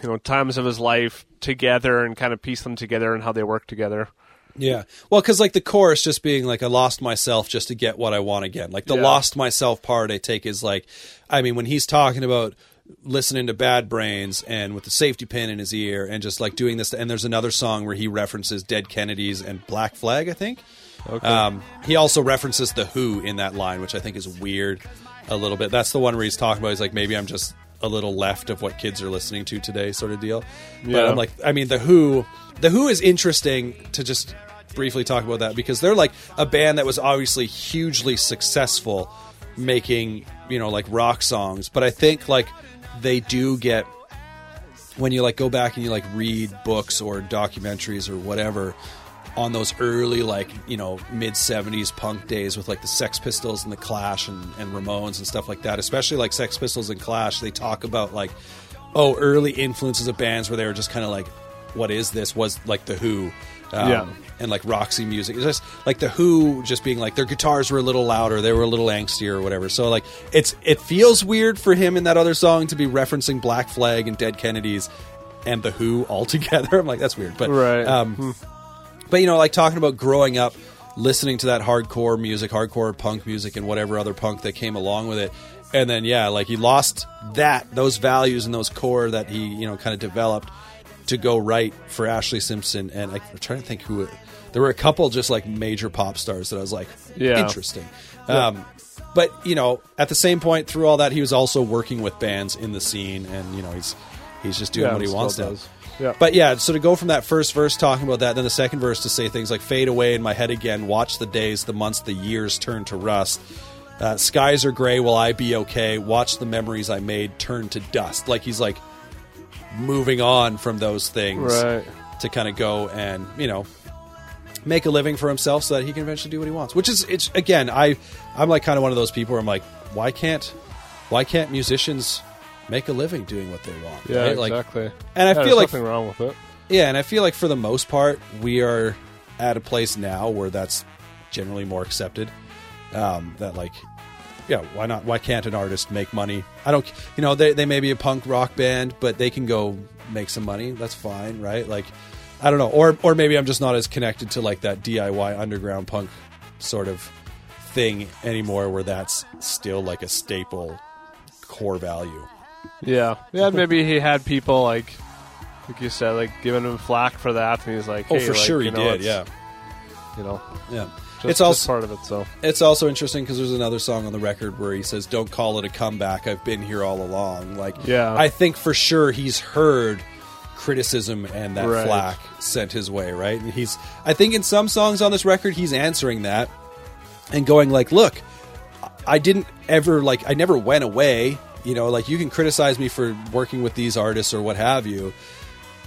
Speaker 3: you know, times of his life together and kind of piece them together and how they work together.
Speaker 4: Yeah. Well, because like the chorus just being like, I lost myself just to get what I want again. Like the
Speaker 3: Yeah.
Speaker 4: lost myself part I take is like, I mean, when he's talking about listening to Bad Brains and with the safety pin in his ear and just like doing this, and there's another song where he references Dead Kennedys and Black Flag, I think.
Speaker 3: Okay.
Speaker 4: Um, he also references the Who in that line, which I think is weird a little bit. That's the one where he's talking about. He's like, maybe I'm just a little left of what kids are listening to today, sort of deal. But
Speaker 3: Yeah.
Speaker 4: I'm like, I mean, the Who, the Who is interesting to just briefly talk about that because they're like a band that was obviously hugely successful making you know like rock songs, but I think like they do get when you like go back and you like read books or documentaries or whatever on those early like you know mid 70s punk days with like the sex pistols and the clash and, and ramones and stuff like that especially like sex pistols and clash they talk about like oh early influences of bands where they were just kind of like what is this? Was like the who um,
Speaker 3: Yeah.
Speaker 4: and like roxy music. It's just like the who just being like their guitars were a little louder they were a little angstier or whatever. So like it's it feels weird for him in that other song to be referencing black flag and dead kennedys and the who all together. I'm like that's weird but
Speaker 3: Right.
Speaker 4: um, but you know, like talking about growing up, listening to that hardcore music, hardcore punk music, and whatever other punk that came along with it, and then yeah, like he lost that those values and those core that he you know kind of developed to go right for Ashlee Simpson. And I, I'm trying to think who. It, there were a couple just like major pop stars that I was like,
Speaker 3: Yeah.
Speaker 4: interesting. Um, but you know, at the same point, through all that, he was also working with bands in the scene, and you know, he's he's just doing
Speaker 3: Yeah,
Speaker 4: what he wants
Speaker 3: does. Yeah.
Speaker 4: But yeah, so to go from that first verse talking about that, then the second verse to say things like fade away in my head again, watch the days, the months, the years turn to rust. Uh, skies are gray, will I be okay? Watch the memories I made turn to dust. Like he's like moving on from those things
Speaker 3: Right.
Speaker 4: to kind of go and, you know, make a living for himself so that he can eventually do what he wants. Which is it's again, I I'm like kind of one of those people where I'm like, why can't why can't musicians make a living doing what they want?
Speaker 3: Yeah,
Speaker 4: right? Like,
Speaker 3: exactly.
Speaker 4: and I
Speaker 3: Yeah,
Speaker 4: feel like
Speaker 3: nothing wrong with it.
Speaker 4: yeah, and I feel like for the most part, we are at a place now where that's generally more accepted. Um, that like, yeah, why not? Why can't an artist make money? I don't, you know, they they may be a punk rock band, but they can go make some money. That's fine, right? Like, I don't know, or or maybe I'm just not as connected to like that DIY underground punk sort of thing anymore, where that's still like a staple core value.
Speaker 3: Yeah, yeah. Maybe he had people like, like you said, like giving him flack for that, and he's like,
Speaker 4: Oh, for
Speaker 3: like,
Speaker 4: sure he
Speaker 3: you know,
Speaker 4: did. Yeah,
Speaker 3: you know,
Speaker 4: yeah.
Speaker 3: just,
Speaker 4: it's also
Speaker 3: part of it. So
Speaker 4: It's also interesting because there's another song on the record where he says, "Don't call it a comeback. I've been here all along." Like,
Speaker 3: Yeah.
Speaker 4: I think for sure he's heard criticism and that
Speaker 3: Right.
Speaker 4: flack sent his way, right? And he's, I think, in some songs on this record, he's answering that and going like, "Look, I didn't ever like, I never went away. You know, like you can criticize me for working with these artists or what have you.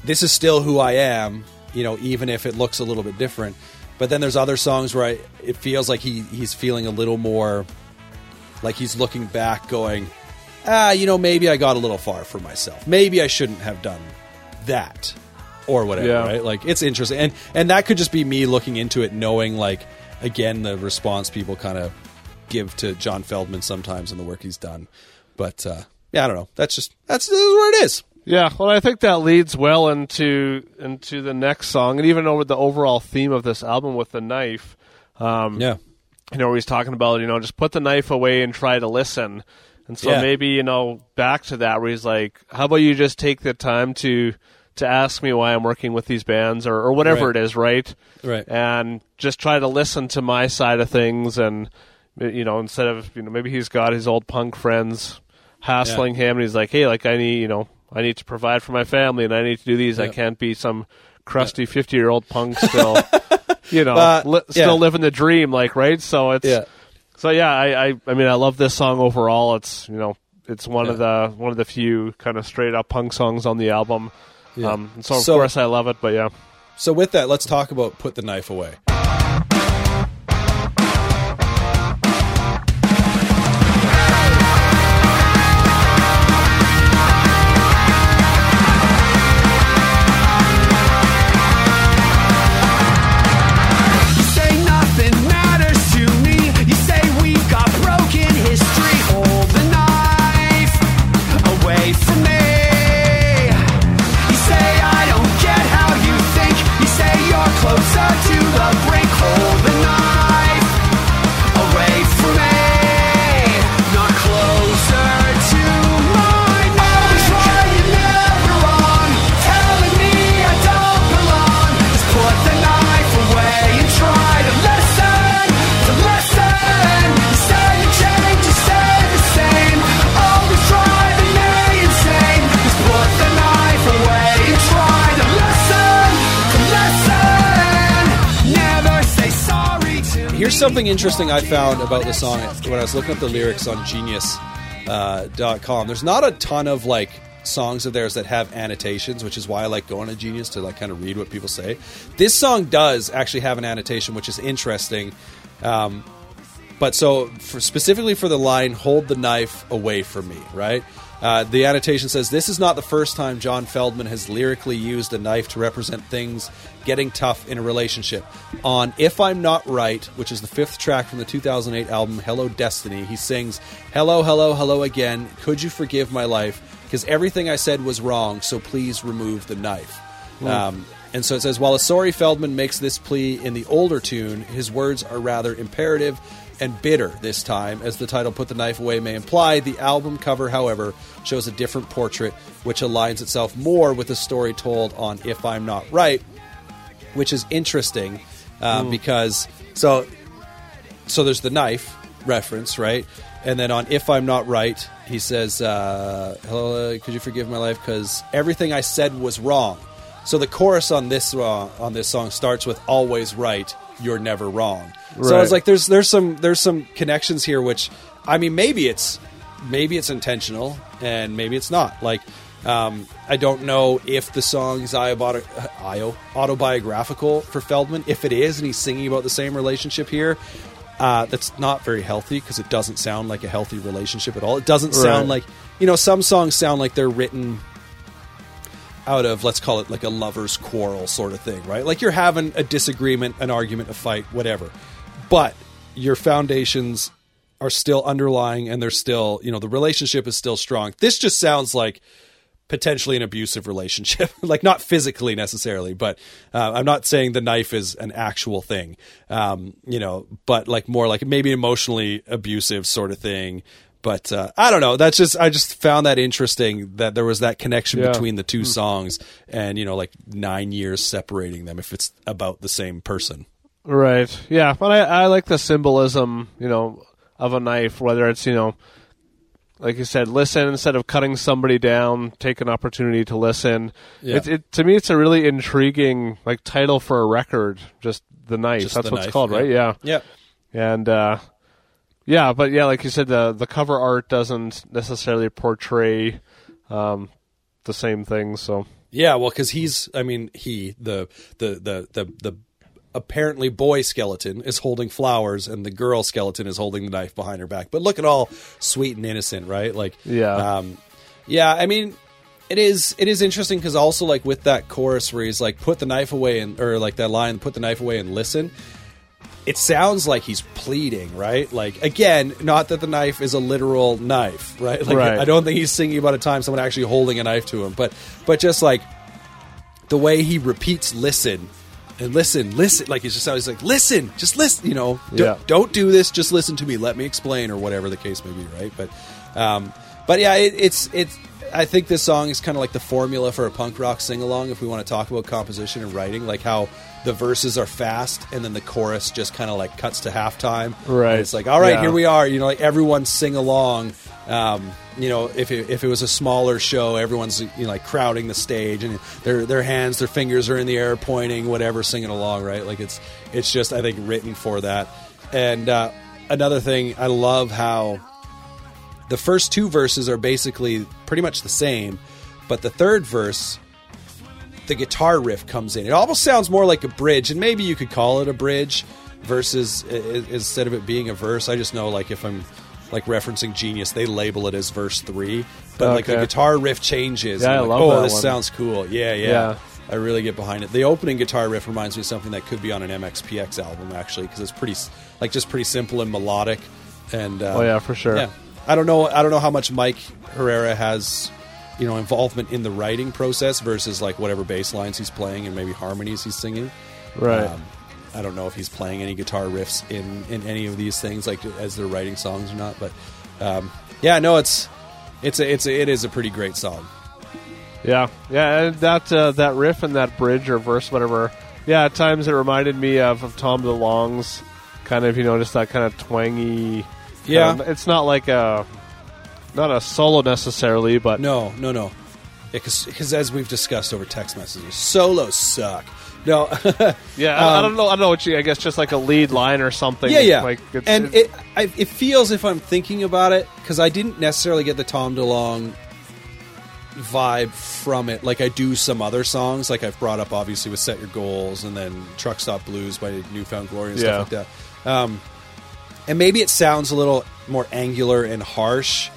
Speaker 4: This is still who I am. You know, even if it looks a little bit different." But then there's other songs where I, it feels like he he's feeling a little more like he's looking back, going, ah, you know, maybe I got a little far for myself. Maybe I shouldn't have done that or whatever,
Speaker 3: Yeah.
Speaker 4: right? Like it's interesting. And and that could just be me looking into it knowing like again the response people kind of give to John Feldmann sometimes and the work he's done. But uh yeah, I don't know. That's just that's, that's where it is.
Speaker 3: Yeah, well, I think that leads well into into the next song, and even over the overall theme of this album with the knife. Um,
Speaker 4: Yeah.
Speaker 3: you know, where he's talking about, you know, just put the knife away and try to listen. And so
Speaker 4: Yeah.
Speaker 3: maybe, you know, back to that where he's like, how about you just take the time to to ask me why I'm working with these bands or, or whatever
Speaker 4: Right.
Speaker 3: it is, right?
Speaker 4: Right.
Speaker 3: And just try to listen to my side of things and you know, instead of you know, maybe he's got his old punk friends hassling him and he's like, Hey, like I need you know, I need to provide for my family and I need to do these. I can't be some crusty fifty year old punk still you know,
Speaker 4: Uh,
Speaker 3: li-
Speaker 4: yeah.
Speaker 3: still living the dream, like right. So it's
Speaker 4: Yeah.
Speaker 3: so yeah. I, I I mean, I love this song overall. It's you know, it's one of the one of the few kind of straight up punk songs on the album.
Speaker 4: Yeah.
Speaker 3: Um, so of
Speaker 4: So-
Speaker 3: course I love it. But yeah,
Speaker 4: So with that, let's talk about put the knife away. Here's something interesting I found about the song when I was looking up the lyrics on Genius uh. There's not a ton of like songs of theirs that have annotations, which is why I like going to Genius to like kind of read what people say. This song does actually have an annotation, which is interesting. Um, but so for, specifically for the line "Hold the knife away from me," right? Uh, the annotation says this is not the first time John Feldmann has lyrically used a knife to represent things getting tough in a relationship. On "If I'm Not Right," which is the fifth track from the 2008 album "Hello Destiny," he sings "Hello, hello, hello again. Could you forgive my life? Because everything I said was wrong. So please remove the knife." Um, and so it says, while a sorry Feldmann makes this plea in the older tune, his words are rather imperative and bitter this time, as the title Put the Knife Away may imply. The album cover, however, shows a different portrait, which aligns itself more with the story told on If I'm Not Right, which is interesting uh, because so so there's the knife reference, right? And then on "If I'm Not Right," he says, uh, "Hello, could you forgive my life? Because everything I said was wrong." So the chorus on this uh, on this song starts with "Always right, you're never wrong." So I was like, "There's there's some there's some connections here." Which I mean, maybe it's maybe it's intentional and maybe it's not. Like, um, I don't know if the song is autobiographical for Feldmann. If it is, and he's singing about the same relationship here, uh, that's not very healthy because it doesn't sound like a healthy relationship at all. It doesn't sound
Speaker 3: Right.
Speaker 4: like you know some songs sound like they're written out of let's call it like a lover's quarrel sort of thing, right? Like you're having a disagreement, an argument, a fight, whatever. But your foundations are still underlying and they're still, you know, the relationship is still strong. This just sounds like potentially an abusive relationship. like not physically necessarily, but uh, I'm not saying the knife is an actual thing. Um, you know, but like more like maybe emotionally abusive sort of thing. But uh, I don't know. That's just I just found that interesting that there was that connection
Speaker 3: Yeah.
Speaker 4: between the two songs, and you know, like nine years separating them if it's about the same person.
Speaker 3: right. Yeah, but I I like the symbolism, you know, of a knife. Whether it's you know, like you said, listen instead of cutting somebody down, take an opportunity to listen.
Speaker 4: Yeah.
Speaker 3: It, it to me, it's a really intriguing like title for a record. Just the knife.
Speaker 4: Just
Speaker 3: That's
Speaker 4: the
Speaker 3: what it's called,
Speaker 4: yeah.
Speaker 3: right? Yeah.
Speaker 4: Yep.
Speaker 3: and uh, yeah, but yeah, like you said, the the cover art doesn't necessarily portray um, the same thing. So
Speaker 4: Yeah, well, because he's, I mean, he, the, the, the, the, the apparently boy skeleton is holding flowers and the girl skeleton is holding the knife behind her back. But look at all sweet and innocent, right? Like,
Speaker 3: Yeah.
Speaker 4: um, yeah. I mean, it is it is interesting because also like with that chorus where he's like put the knife away and or like that line put the knife away and listen. It sounds like he's pleading, right? Like again, not that the knife is a literal knife, right? Like
Speaker 3: Right.
Speaker 4: I don't think he's singing about a time someone actually holding a knife to him, but but just like the way he repeats listen and listen listen like he's just always like listen just listen you know don't,
Speaker 3: Yeah.
Speaker 4: don't do this just listen to me let me explain or whatever the case may be right but um but yeah it, it's it's i think this song is kind of like the formula for a punk rock sing-along if we want to talk about composition and writing like how the verses are fast and then the chorus just kind of like cuts to halftime
Speaker 3: Right.
Speaker 4: And it's like all right
Speaker 3: Yeah.
Speaker 4: here we are you know like everyone sing along um, you know, if it, if it was a smaller show, everyone's you know, like crowding the stage and their their hands, their fingers are in the air, pointing, whatever, singing along, right? Like it's it's just I think written for that. And uh, another thing, I love how the first two verses are basically pretty much the same, but the third verse, the guitar riff comes in. It almost sounds more like a bridge, and maybe you could call it a bridge versus instead of it being a verse. I just know like if I'm like referencing Genius, they label it as verse three, but like the
Speaker 3: Okay.
Speaker 4: guitar riff changes.
Speaker 3: Yeah,
Speaker 4: I'm
Speaker 3: I
Speaker 4: like,
Speaker 3: love
Speaker 4: oh,
Speaker 3: that
Speaker 4: this
Speaker 3: one."
Speaker 4: sounds cool. Yeah, yeah,
Speaker 3: Yeah.
Speaker 4: I really get behind it. The opening guitar riff reminds me of something that could be on an MXPX album actually, because it's pretty s- like just pretty simple and melodic. And uh,
Speaker 3: Oh, yeah, for sure.
Speaker 4: Yeah, I don't know. I don't know how much Mike Herrera has, you know, involvement in the writing process versus like whatever bass lines he's playing and maybe harmonies he's singing.
Speaker 3: Right.
Speaker 4: Um, I don't know if he's playing any guitar riffs in in any of these things, like as they're writing songs or not. But um, yeah, no, it's it's a, it's a, it is a pretty great song.
Speaker 3: Yeah, yeah, and that uh, that riff and that bridge or verse, whatever. Yeah, at times it reminded me of, of Tom DeLonge's kind of, you know, just that kind of twangy.
Speaker 4: Yeah.
Speaker 3: of- it's not like a not a solo necessarily, but
Speaker 4: No, no, no. Because as we've discussed over text messages, solos suck. No,
Speaker 3: yeah, I, I
Speaker 4: Um,
Speaker 3: don't know. I don't know what you. I guess just like a lead line or something.
Speaker 4: yeah, yeah.
Speaker 3: Like it's,
Speaker 4: and it I, it feels if I'm thinking about it because I didn't necessarily get the Tom DeLonge vibe from it, like I do some other songs, like I've brought up obviously with "Set Your Goals" and then "Truck Stop Blues" by New Found Glory and
Speaker 3: Yeah.
Speaker 4: stuff like that. Um, and maybe it sounds a little more angular and harsh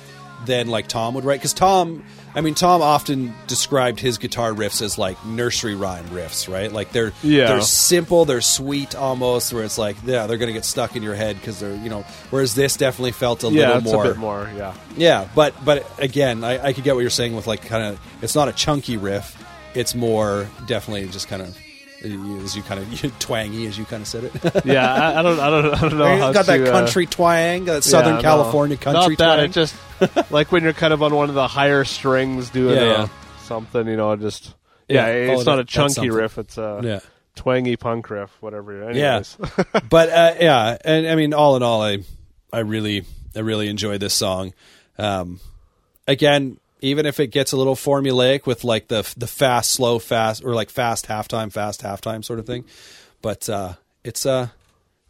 Speaker 4: than like Tom would write because Tom, I mean, Tom often described his guitar riffs as like nursery rhyme riffs, right? Like they're
Speaker 3: Yeah.
Speaker 4: they're simple, they're sweet almost, where it's like yeah, they're gonna get stuck in your head because they're you know. Whereas this definitely felt a
Speaker 3: yeah,
Speaker 4: little more,
Speaker 3: a bit more. Yeah,
Speaker 4: yeah, but but again, I, I could get what you're saying with like kind of it's not a chunky riff, it's more definitely just kind of as you kind of twangy as you kind of said it.
Speaker 3: yeah. I, I don't. I don't. I don't know. how
Speaker 4: got that
Speaker 3: to, uh,
Speaker 4: country twang, that Southern
Speaker 3: yeah, no.
Speaker 4: California country
Speaker 3: Not that
Speaker 4: twang.
Speaker 3: it just like when you're kind of on one of the higher strings doing
Speaker 4: Yeah,
Speaker 3: uh,
Speaker 4: yeah.
Speaker 3: something. You know, just yeah.
Speaker 4: Yeah.
Speaker 3: it's
Speaker 4: Oh,
Speaker 3: not
Speaker 4: that-
Speaker 3: a chunky riff. It's a
Speaker 4: yeah.
Speaker 3: twangy punk riff, whatever.
Speaker 4: Yeah. But uh, yeah, and I mean, all in all, I I really I really enjoy this song. Um, again, even if it gets a little formulaic with like the the fast, slow, fast, or like fast halftime, fast halftime sort of thing, but uh, it's uh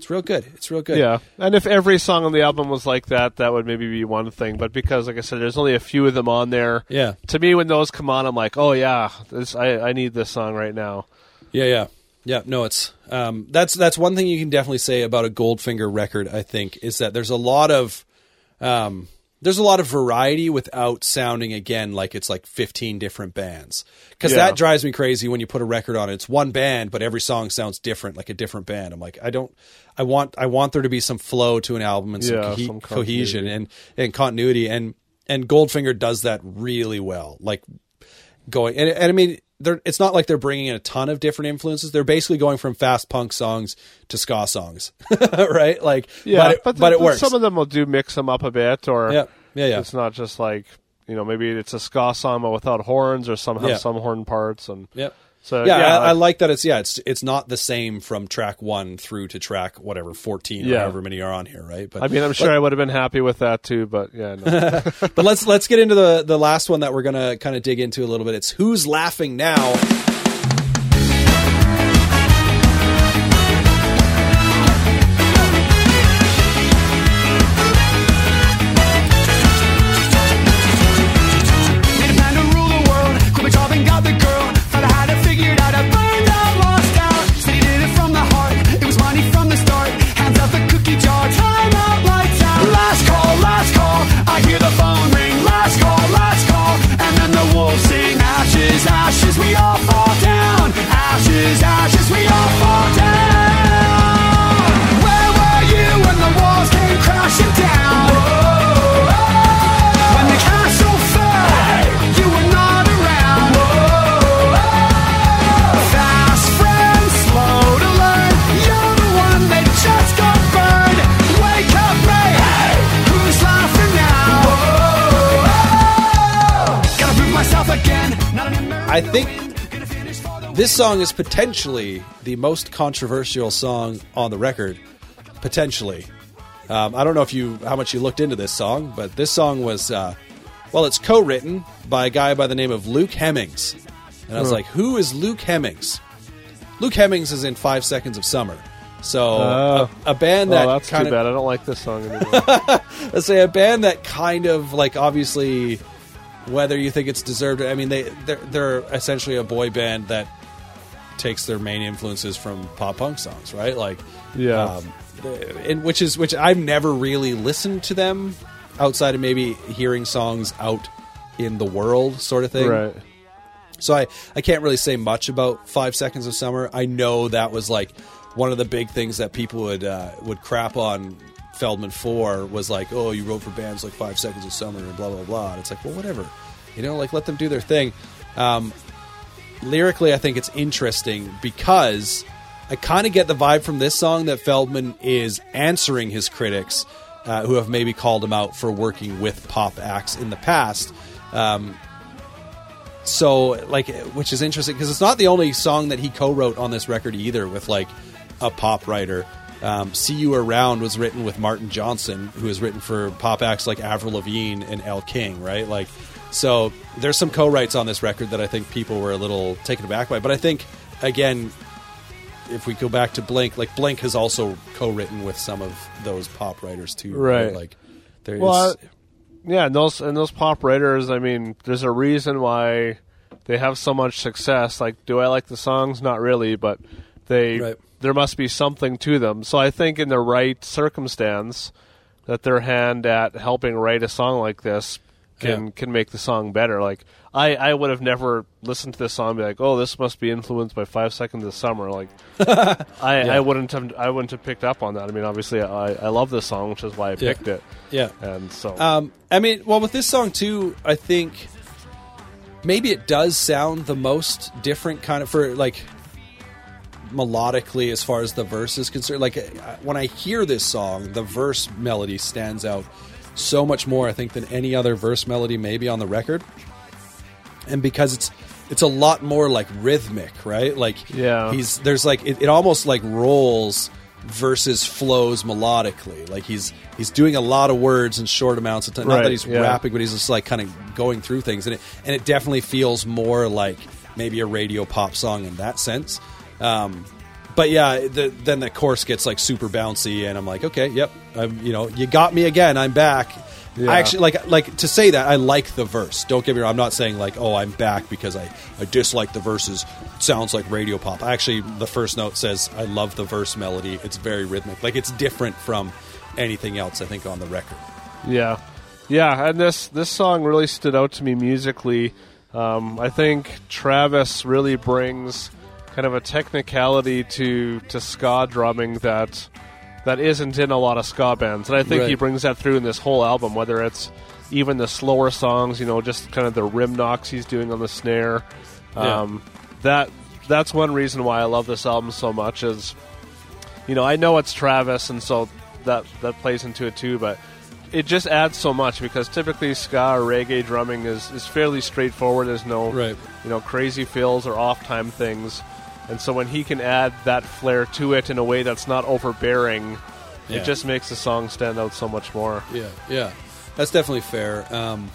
Speaker 4: it's real good. It's real good.
Speaker 3: Yeah, and if every song on the album was like that, that would maybe be one thing. But because, like I said, there's only a few of them on there.
Speaker 4: Yeah.
Speaker 3: To me, when those come on, I'm like, oh yeah, this I, I need this song right now.
Speaker 4: Yeah, yeah, yeah. No, it's um, that's that's one thing you can definitely say about a Goldfinger record. I think is that there's a lot of um, there's a lot of variety without sounding again like it's like 15 different bands because
Speaker 3: Yeah.
Speaker 4: that drives me crazy when you put a record on. It's one band, but every song sounds different, like a different band. I'm like, I don't. I want I want there to be some flow to an album and some,
Speaker 3: Yeah,
Speaker 4: cohe-
Speaker 3: some
Speaker 4: cohesion and and continuity and and Goldfinger does that really well. Like going and, and I mean they're it's not like they're bringing in a ton of different influences. They're basically going from fast punk songs to ska songs, right? Like,
Speaker 3: Yeah,
Speaker 4: but it,
Speaker 3: but,
Speaker 4: but it works.
Speaker 3: Some of them will do mix them up a bit, or
Speaker 4: Yeah, yeah, yeah.
Speaker 3: It's not just like you know maybe it's a ska song but without horns, or some have
Speaker 4: Yeah.
Speaker 3: some horn parts, and
Speaker 4: Yep.
Speaker 3: So
Speaker 4: yeah,
Speaker 3: yeah,
Speaker 4: I, I like that. It's yeah, it's it's not the same from track one through to track whatever fourteen or
Speaker 3: Yeah.
Speaker 4: however many are on here, right? But
Speaker 3: I mean, I'm sure I would have been happy with that too, but yeah, no.
Speaker 4: but let's let's get into the the last one that we're gonna kind of dig into a little bit. It's who's laughing now. This song is potentially the most controversial song on the record. Potentially, um, I don't know if you how much you looked into this song, but this song was uh, well, it's co-written by a guy by the name of Luke Hemmings, and I was
Speaker 3: Huh.
Speaker 4: like, who is Luke Hemmings? Luke Hemmings is in Five Seconds of Summer. So
Speaker 3: Oh.
Speaker 4: a, a band
Speaker 3: Oh,
Speaker 4: that
Speaker 3: that's
Speaker 4: kind
Speaker 3: too
Speaker 4: of
Speaker 3: bad. I don't like this song anymore.
Speaker 4: let's say a band that kind of like obviously whether you think it's deserved i mean they they're, they're essentially a boy band that takes their main influences from pop punk songs right like
Speaker 3: Yeah.
Speaker 4: um, and which is which i've never really listened to them outside of maybe hearing songs out in the world sort of thing
Speaker 3: right.
Speaker 4: so I, I can't really say much about Five Seconds of Summer. I know that was like one of the big things that people would uh, would crap on Feldmann for was like, oh, you wrote for bands like Five Seconds of Summer and blah blah blah. And it's like, well, whatever, you know, like let them do their thing. Um, lyrically, I think it's interesting because I kind of get the vibe from this song that Feldmann is answering his critics uh, who have maybe called him out for working with pop acts in the past. Um, so like which is interesting because it's not the only song that he co-wrote on this record either with like a pop writer um, see you around was written with martin johnson who has written for pop acts like avril lavigne and elle king right like so there's some co-writes on this record that i think people were a little taken aback by but i think again if we go back to blink like blink has also co-written with some of those pop writers too
Speaker 3: Right.
Speaker 4: like there's
Speaker 3: Well, I- Yeah, and those and those pop writers. I mean, there's a reason why they have so much success. Like, do I like the songs? Not really, but they
Speaker 4: Right.
Speaker 3: there must be something to them. So I think in the right circumstance, that their hand at helping write a song like this can
Speaker 4: Yeah.
Speaker 3: can make the song better. Like I, I would have never listened to this song and be like, oh, this must be influenced by Five Seconds of Summer. Like I,
Speaker 4: Yeah.
Speaker 3: I wouldn't have I wouldn't have picked up on that. I mean, obviously, I, I love this song, which is why I
Speaker 4: Yeah.
Speaker 3: picked it.
Speaker 4: yeah
Speaker 3: And so
Speaker 4: Um, I mean, well, with this song too, I think maybe it does sound the most different kind of for like melodically as far as the verse is concerned. Like uh, when I hear this song, the verse melody stands out so much more, I think, than any other verse melody maybe on the record. And because it's it's a lot more like rhythmic, right? Like
Speaker 3: Yeah.
Speaker 4: he's there's like it, it almost like rolls versus flows melodically. Like he's he's doing a lot of words in short amounts of time. Not that he's
Speaker 3: yeah.
Speaker 4: rapping, but he's just like kind of going through things, and it and it definitely feels more like maybe a radio pop song in that sense. Um, but yeah, the, then the course gets like super bouncy, and I'm like, okay, yep, I'm, you know, you got me again. I'm back.
Speaker 3: Yeah.
Speaker 4: I actually like like to say that I like the verse. Don't get me wrong. I'm not saying like, oh, I'm back because I I dislike the verses. It sounds like radio pop. Actually, the first note says I love the verse melody. It's very rhythmic. Like it's different from anything else I think on the record.
Speaker 3: Yeah, yeah, and this this song really stood out to me musically. Um, I think Travis really brings kind of a technicality to to ska drumming that that isn't in a lot of ska bands, and I think he brings that through in this whole album. Whether it's even the slower songs, you know, just kind of the rim knocks he's doing on the snare.
Speaker 4: Yeah.
Speaker 3: Um, That that's one reason why I love this album so much. Is you know I know it's Travis, and so that that plays into it too, but it just adds so much because typically ska or reggae drumming is, is fairly straightforward. There's no
Speaker 4: Right.
Speaker 3: you know crazy fills or off time things, and so when he can add that flair to it in a way that's not overbearing,
Speaker 4: Yeah.
Speaker 3: it just makes the song stand out so much more.
Speaker 4: Yeah, yeah, that's definitely fair. Um,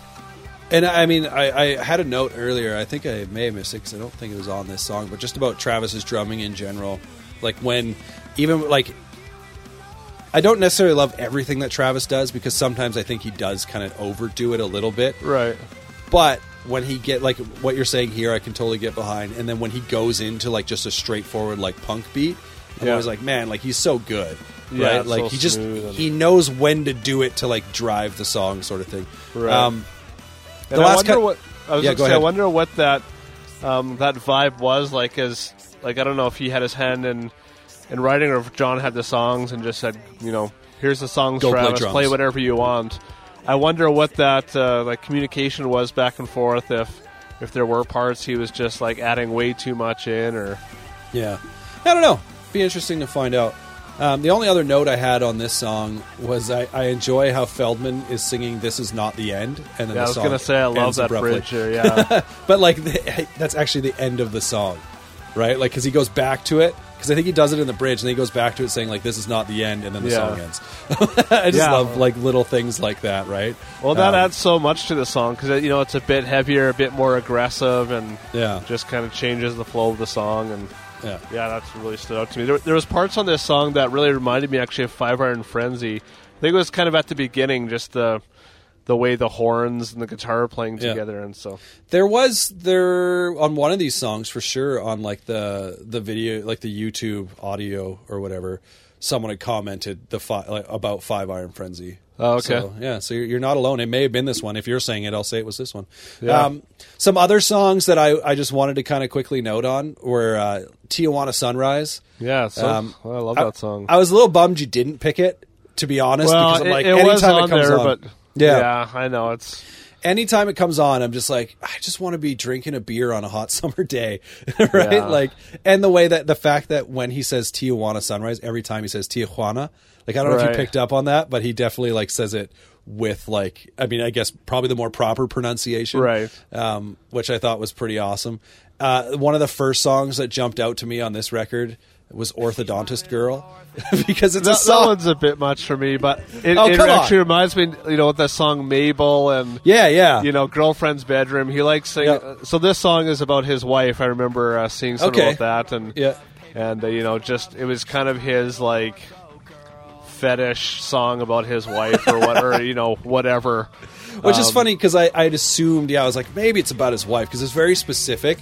Speaker 4: and I mean, I, I had a note earlier. I think I may have missed it because I don't think it was on this song, but just about Travis's drumming in general. Like when, even like, I don't necessarily love everything that Travis does because sometimes I think he does kind of overdo it a little bit.
Speaker 3: Right.
Speaker 4: But when he get like what you're saying here, I can totally get behind. And then when he goes into like just a straightforward like punk beat, I'm
Speaker 3: Yeah.
Speaker 4: always like, man, like he's so good,
Speaker 3: Yeah,
Speaker 4: right?
Speaker 3: it's
Speaker 4: Like
Speaker 3: so
Speaker 4: he just
Speaker 3: and-
Speaker 4: he knows when to do it to like drive the song, sort of thing.
Speaker 3: Right.
Speaker 4: Um,
Speaker 3: And
Speaker 4: The
Speaker 3: I
Speaker 4: last
Speaker 3: wonder
Speaker 4: cut-
Speaker 3: what I was
Speaker 4: Yeah,
Speaker 3: say. I wonder what that um, that vibe was like. As like I don't know if he had his hand in in writing or if John had the songs and just said, you know, here's the songs,
Speaker 4: Go play
Speaker 3: Travis,
Speaker 4: drums.
Speaker 3: play whatever you want. I wonder what that uh, like communication was back and forth. If if there were parts he was just like adding way too much in, or
Speaker 4: yeah, I don't know. Be interesting to find out. Um, the only other note I had on this song was I, I enjoy how Feldmann is singing "This is not the end," and then
Speaker 3: Yeah, I was gonna say I love that
Speaker 4: abruptly.
Speaker 3: bridge. Here, yeah,
Speaker 4: but like the, that's actually the end of the song, right? Like because he goes back to it because I think he does it in the bridge, and then he goes back to it saying like "This is not the end," and then the
Speaker 3: Yeah.
Speaker 4: song ends. I just
Speaker 3: Yeah.
Speaker 4: love like little things like that, right?
Speaker 3: well, that
Speaker 4: Um,
Speaker 3: adds so much to the song because you know it's a bit heavier, a bit more aggressive, and
Speaker 4: Yeah,
Speaker 3: just kind of changes the flow of the song. And
Speaker 4: yeah.
Speaker 3: yeah, that's really stood out to me. There, there was parts on this song that really reminded me actually of Five Iron Frenzy. I think it was kind of at the beginning, just the the way the horns and the guitar are playing
Speaker 4: Yeah.
Speaker 3: together, and so
Speaker 4: There was there on one of these songs for sure on like the the video like the YouTube audio or whatever. Someone had commented the fi- like, about Five Iron Frenzy.
Speaker 3: Oh, okay.
Speaker 4: So, yeah, so you're, you're not alone. It may have been this one. If you're saying it, I'll say it was this one.
Speaker 3: Yeah.
Speaker 4: Um, some other songs that I, I just wanted to kind of quickly note on were uh, Tijuana Sunrise.
Speaker 3: yeah, so
Speaker 4: Um,
Speaker 3: I love that song.
Speaker 4: I was a little bummed you didn't pick it, to be honest,
Speaker 3: well,
Speaker 4: because I'm
Speaker 3: it,
Speaker 4: like,
Speaker 3: it
Speaker 4: anytime
Speaker 3: was on
Speaker 4: it comes
Speaker 3: there,
Speaker 4: on,
Speaker 3: but
Speaker 4: yeah.
Speaker 3: yeah, I know it's
Speaker 4: anytime it comes on, I'm just like, I just want to be drinking a beer on a hot summer day, right?
Speaker 3: Yeah.
Speaker 4: Like, and the way that the fact that when he says Tijuana Sunrise, every time he says Tijuana, like I don't know if you picked up on that, but he definitely like says it with like, I mean, I guess probably the more proper pronunciation,
Speaker 3: Right.
Speaker 4: Um, which I thought was pretty awesome. Uh, one of the first songs that jumped out to me on this record was "Orthodontist Girl" because it's a
Speaker 3: that, that one's a bit much for me, but it,
Speaker 4: Oh,
Speaker 3: it
Speaker 4: come on.
Speaker 3: actually reminds me, you know, with the song Mabel and
Speaker 4: yeah, yeah,
Speaker 3: you know, girlfriend's bedroom. He likes singing.
Speaker 4: Yeah.
Speaker 3: So this song is about his wife. I remember uh, seeing something
Speaker 4: Okay.
Speaker 3: about that, and
Speaker 4: yeah.
Speaker 3: and uh, you know, just it was kind of his like fetish song about his wife or whatever, you know, whatever.
Speaker 4: Which is
Speaker 3: Um,
Speaker 4: funny because I I'd assumed yeah I was like maybe it's about his wife because it's very specific,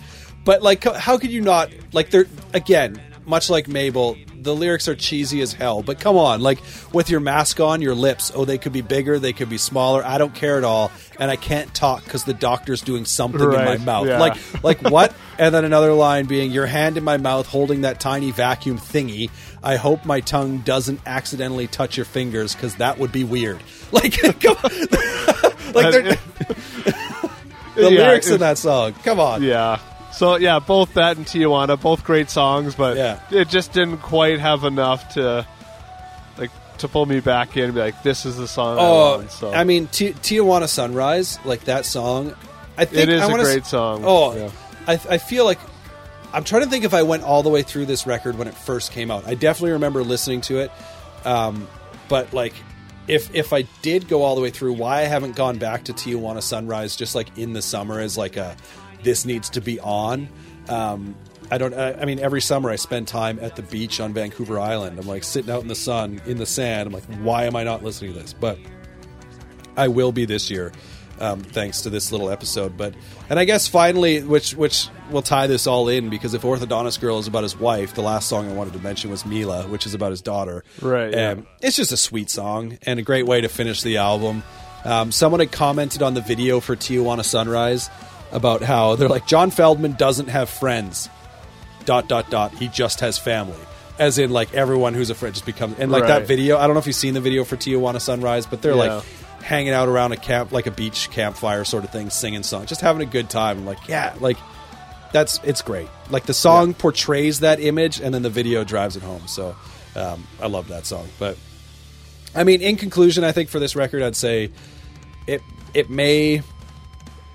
Speaker 4: but like how could you not like they're again much like Mabel the lyrics are cheesy as hell but come on like with your mask on your lips oh they could be bigger they could be smaller I don't care at all and I can't talk because the doctor's doing something in my mouth
Speaker 3: yeah.
Speaker 4: like like what and then another line being your hand in my mouth holding that tiny vacuum thingy I hope my tongue doesn't accidentally touch your fingers because that would be weird like come on. like they're the
Speaker 3: Yeah,
Speaker 4: lyrics in that song. Come on.
Speaker 3: Yeah. So yeah, both that and Tijuana, both great songs, but
Speaker 4: Yeah.
Speaker 3: it just didn't quite have enough to like to pull me back in and be like, this is the song. I
Speaker 4: Oh,
Speaker 3: want. So
Speaker 4: I mean, Ti Tijuana Sunrise, like that song. I think
Speaker 3: It is
Speaker 4: I
Speaker 3: a great
Speaker 4: s-
Speaker 3: song.
Speaker 4: Oh,
Speaker 3: Yeah.
Speaker 4: I, I feel like I'm trying to think if I went all the way through this record when it first came out. I definitely remember listening to it, um, but like. If, if I did go all the way through, why I haven't gone back to Tijuana Sunrise just like in the summer as like a this needs to be on. Um, I don't. I, I mean, every summer I spend time at the beach on Vancouver Island. I'm like sitting out in the sun, in the sand. I'm like, why am I not listening to this? But I will be this year, um, thanks to this little episode. But and I guess finally, which which will tie this all in because if Orthodontist Girl is about his wife, the last song I wanted to mention was Mila, which is about his daughter.
Speaker 3: Right, yeah.
Speaker 4: Um, it's just a sweet song and a great way to finish the album. Um, someone had commented on the video for Tijuana Sunrise about how they're like John Feldmann doesn't have friends. Dot dot dot. He just has family. As in, like everyone who's a friend just becomes and like that video. I don't know if you've seen the video for Tijuana Sunrise, but they're
Speaker 3: Yeah.
Speaker 4: like hanging out around a camp, like a beach campfire sort of thing, singing songs, just having a good time. I'm like, yeah, like that's it's great. Like the song portrays that image, and then the video drives it home. So um, I love that song. But I mean, in conclusion, I think for this record, I'd say it it may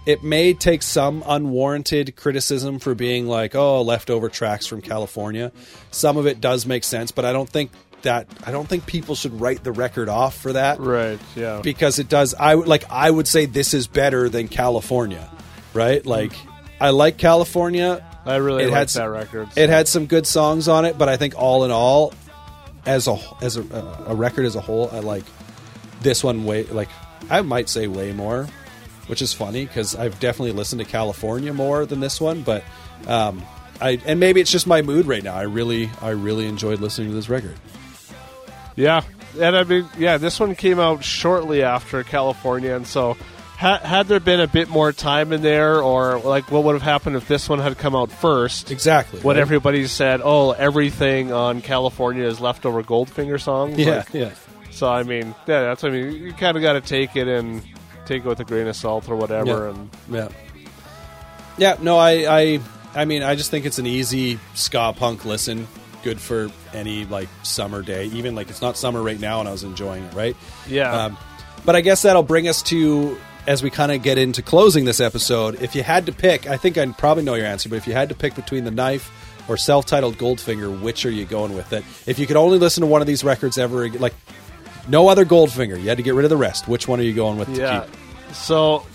Speaker 4: it may take some unwarranted criticism for being like, oh, leftover tracks from California. Some of it does make sense, but I don't think that I don't think people should write the record off for that
Speaker 3: right, yeah,
Speaker 4: because it does I would like I would say this is better than California, right? Like mm. I like California.
Speaker 3: I really
Speaker 4: it
Speaker 3: like
Speaker 4: had
Speaker 3: that
Speaker 4: some-
Speaker 3: record.
Speaker 4: It had some good songs on it, but I think all in all, as a as a, a record as a whole, I like this one way. Like I might say way more, which is funny because I've definitely listened to California more than this one. But um, I and maybe it's just my mood right now. I really I really enjoyed listening to this record.
Speaker 3: Yeah, and I mean, yeah, this one came out shortly after California, and so ha- had there been a bit more time in there, or like what would have happened if this one had come out first?
Speaker 4: Exactly.
Speaker 3: What
Speaker 4: right?
Speaker 3: everybody said, oh, everything on California is leftover Goldfinger songs.
Speaker 4: Yeah,
Speaker 3: Like,
Speaker 4: yeah.
Speaker 3: So I mean, yeah, that's what I mean. You kind of got to take it and take it with a grain of salt or whatever.
Speaker 4: Yeah.
Speaker 3: And
Speaker 4: Yeah. Yeah, no, I, I I mean I just think it's an easy ska punk listen. Good for any like summer day. Even like it's not summer right now, and I was enjoying it. Right.
Speaker 3: Yeah.
Speaker 4: Um, but I guess that'll bring us to as we kind of get into closing this episode. If you had to pick, I think I probably know your answer, but if you had to pick between the knife or self-titled Goldfinger, which are you going with? That if you could only listen to one of these records ever, like no other Goldfinger, you had to get rid of the rest. Which one are you going with?
Speaker 3: Yeah.
Speaker 4: To keep?
Speaker 3: So,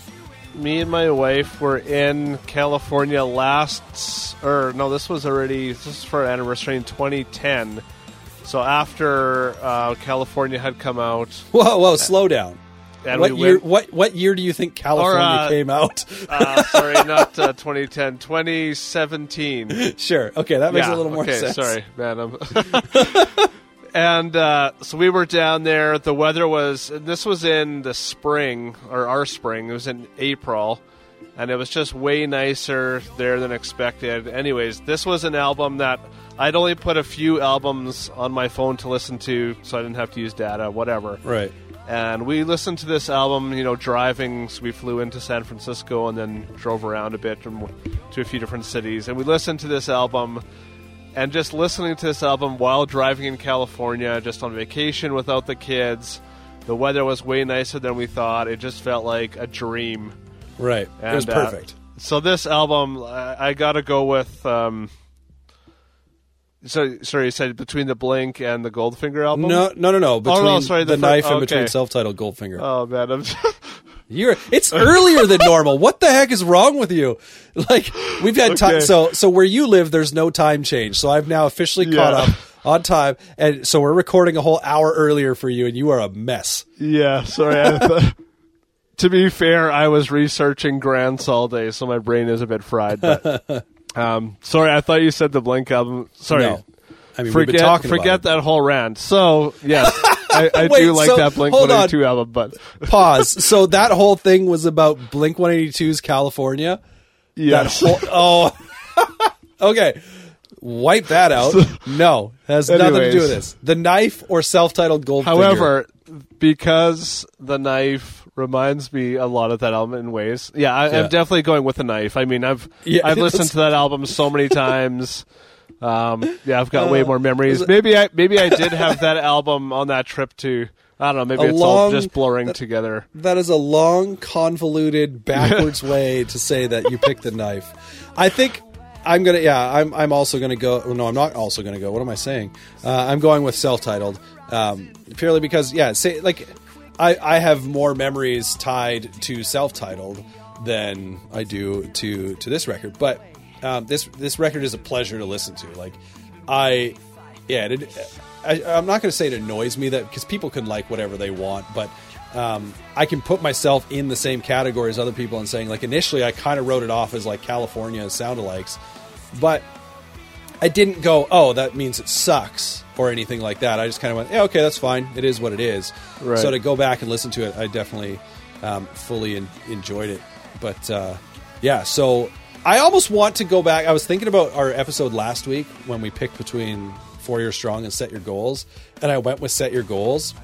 Speaker 3: me and my wife were in California last, or no, this was already this is for anniversary in 2010. So after uh, California had come out,
Speaker 4: Whoa, whoa, slow down.
Speaker 3: and
Speaker 4: what
Speaker 3: we
Speaker 4: year?
Speaker 3: went.
Speaker 4: What what year do you think California
Speaker 3: uh,
Speaker 4: came out?
Speaker 3: Uh, sorry, not uh, 2010, 2017.
Speaker 4: sure. Okay, that makes
Speaker 3: yeah,
Speaker 4: a little more
Speaker 3: okay,
Speaker 4: sense.
Speaker 3: Sorry, man. And uh, so we were down there. The weather was. This was in the spring or our spring. It was in April, and it was just way nicer there than expected. Anyways, this was an album that I'd only put a few albums on my phone to listen to, so I didn't have to use data. Whatever.
Speaker 4: Right.
Speaker 3: And we listened to this album, you know, driving. So we flew into San Francisco and then drove around a bit to a few different cities. And we listened to this album, and just listening to this album while driving in California, just on vacation without the kids. The weather was way nicer than we thought. It just felt like a dream.
Speaker 4: Right. it was
Speaker 3: And, uh,
Speaker 4: perfect.
Speaker 3: So this album, I, I got to go with. Um, so sorry, you said between the Blink and the Goldfinger album.
Speaker 4: no, no, no, no. Between
Speaker 3: no, sorry,
Speaker 4: the,
Speaker 3: the
Speaker 4: knife and
Speaker 3: okay.
Speaker 4: between self-titled Goldfinger.
Speaker 3: Oh man, I'm.
Speaker 4: You're it's earlier than normal. What the heck is wrong with you? Like we've had time so so where you live there's no time change. So I've now officially caught up on time and so we're recording a whole hour earlier for you and you are a mess.
Speaker 3: Yeah, sorry. Th- to be fair, I was researching grants all day, so my brain is a bit fried. But um, sorry, I thought you said the Blink album. Sorry,
Speaker 4: No. I mean we've been
Speaker 3: forget
Speaker 4: talking
Speaker 3: forget that whole rant. So yes, I, I
Speaker 4: Wait,
Speaker 3: do like
Speaker 4: so,
Speaker 3: that Blink One
Speaker 4: on.
Speaker 3: Eighty Two album, but
Speaker 4: Pause. So that whole thing was about Blink 182's California. whole Oh. okay. Wipe that out. No, has nothing to do with this. The knife or self-titled gold.
Speaker 3: However, because the knife reminds me a lot of that album in ways. Yeah, I,
Speaker 4: Yeah.
Speaker 3: I'm definitely going with the knife. I mean, I've
Speaker 4: Yeah,
Speaker 3: I've listened to that album so many times. Um, yeah, I've got way
Speaker 4: Uh,
Speaker 3: more memories. Maybe I maybe I did have that album on that trip too. I don't know. Maybe it's all just blurring together.
Speaker 4: That is a long, convoluted, backwards way to say that you picked the knife. I think I'm gonna. Yeah, I'm. I'm also gonna go. No, I'm not also gonna go. What am I saying? Uh, I'm going with self-titled, um, purely because yeah, say like I I have more memories tied to self-titled than I do to to this record. But um, this this record is a pleasure to listen to. Like I yeah, it, I, I'm not going to say it annoys me that because people can like whatever they want, but um, I can put myself in the same category as other people and saying like initially I kind of wrote it off as like California sound-alikes, but I didn't go oh that means it sucks or anything like that. I just kind of went yeah okay that's fine it is what it is.
Speaker 3: Right.
Speaker 4: So to go back and listen to it, I definitely um, fully en- enjoyed it. But uh, yeah, so I almost want to go back. I was thinking about our episode last week when we picked between Four Year Strong and Set Your Goals, and I went with Set Your Goals.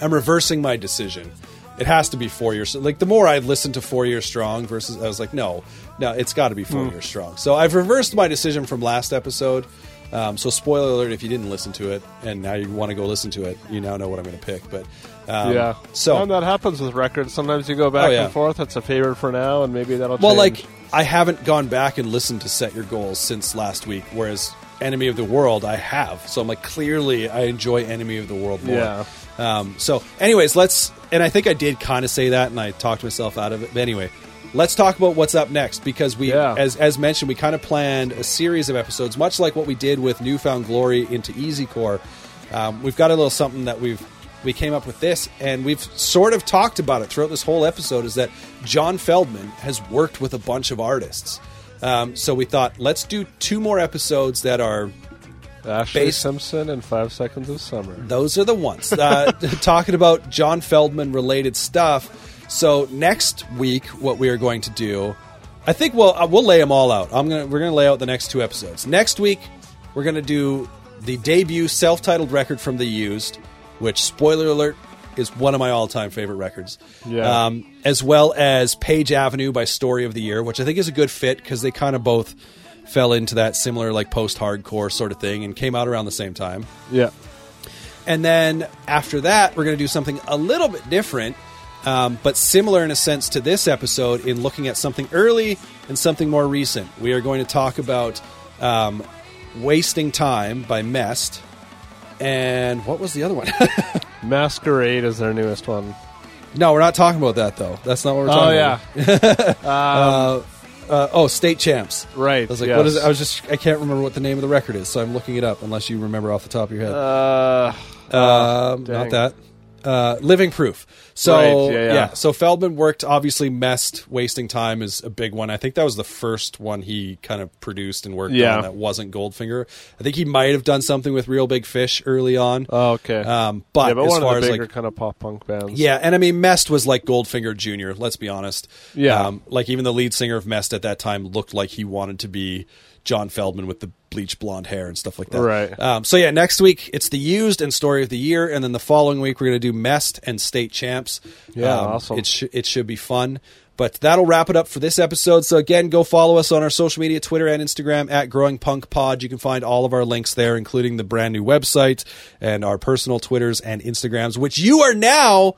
Speaker 4: I'm reversing my decision. It has to be Four Years. Like the more I listened to Four Year Strong versus, I was like, no, no, it's got to be Four Years Strong. So I've reversed my decision from last episode. Um, so spoiler alert if you didn't listen to it and now you want to go listen to it, you now know what I'm going to pick. But um,
Speaker 3: yeah.
Speaker 4: so
Speaker 3: and that happens with records. Sometimes you go back
Speaker 4: Oh, yeah.
Speaker 3: and forth. It's a favorite for now, and maybe that'll.
Speaker 4: Well,
Speaker 3: change.
Speaker 4: like I haven't gone back and listened to Set Your Goals since last week, whereas Enemy of the World I have. So I'm like, clearly I enjoy Enemy of the World more.
Speaker 3: Yeah.
Speaker 4: Um, so, anyways, let's. And I think I did kind of say that, and I talked myself out of it. But anyway, let's talk about what's up next because we,
Speaker 3: Yeah.
Speaker 4: as as mentioned, we kind of planned a series of episodes, much like what we did with New Found Glory into Easy Core. Um, we've got a little something that we've we came up with this, and we've sort of talked about it throughout this whole episode. Is that John Feldmann has worked with a bunch of artists. Um, so we thought let's do two more episodes that are
Speaker 3: Ashlee
Speaker 4: based-
Speaker 3: Simpson and Five Seconds of Summer.
Speaker 4: those are the ones uh, talking about John Feldmann related stuff. So next week, what we are going to do, I think we'll uh, we'll lay them all out. I'm gonna we're gonna lay out the next two episodes. Next week, we're gonna do the debut self-titled record from the Used, which spoiler alert is one of my all-time favorite records.
Speaker 3: Yeah.
Speaker 4: Um, as well as Page Avenue by Story of the Year, which I think is a good fit because they kind of both fell into that similar like post-hardcore sort of thing and came out around the same time.
Speaker 3: Yeah.
Speaker 4: And then after that, we're going to do something a little bit different, um, but similar in a sense to this episode in looking at something early and something more recent. We are going to talk about um, Wasting Time by Mest. And what was the other one?
Speaker 3: Masquerade is their newest one.
Speaker 4: no, we're not talking about that, though. That's not what we're talking about.
Speaker 3: Oh yeah,
Speaker 4: about. Uh, oh, State Champs.
Speaker 3: right.
Speaker 4: I was like,
Speaker 3: yes.
Speaker 4: what is it? I was just, I can't remember what the name of the record is, so I'm looking it up unless you remember off the top of your head.
Speaker 3: Uh,
Speaker 4: Um,
Speaker 3: dang.
Speaker 4: not that. Uh, living proof. So
Speaker 3: Right, yeah, yeah.
Speaker 4: So Feldmann worked. Obviously, Mest wasting time is a big one. I think that was the first one he kind of produced and worked
Speaker 3: Yeah.
Speaker 4: on that wasn't Goldfinger. I think he might have done something with Real Big Fish early on.
Speaker 3: oh, okay.
Speaker 4: Um, but,
Speaker 3: yeah, but
Speaker 4: as far as
Speaker 3: bigger
Speaker 4: like
Speaker 3: kind of pop punk bands.
Speaker 4: yeah, and I mean, Mest was like Goldfinger Jr. Let's be honest.
Speaker 3: Yeah.
Speaker 4: um, like even the lead singer of Mest at that time looked like he wanted to be John Feldmann with the bleached blonde hair and stuff like that.
Speaker 3: Right.
Speaker 4: Um, so yeah, next week it's the used and story of the year, and then the following week we're going to do Mest and state champs.
Speaker 3: Yeah,
Speaker 4: Um,
Speaker 3: awesome.
Speaker 4: It sh- it should be fun. But that'll wrap it up for this episode. So again, go follow us on our social media, Twitter and Instagram at Growing Punk Pod. You can find all of our links there, including the brand new website and our personal Twitters and Instagrams, which you are now.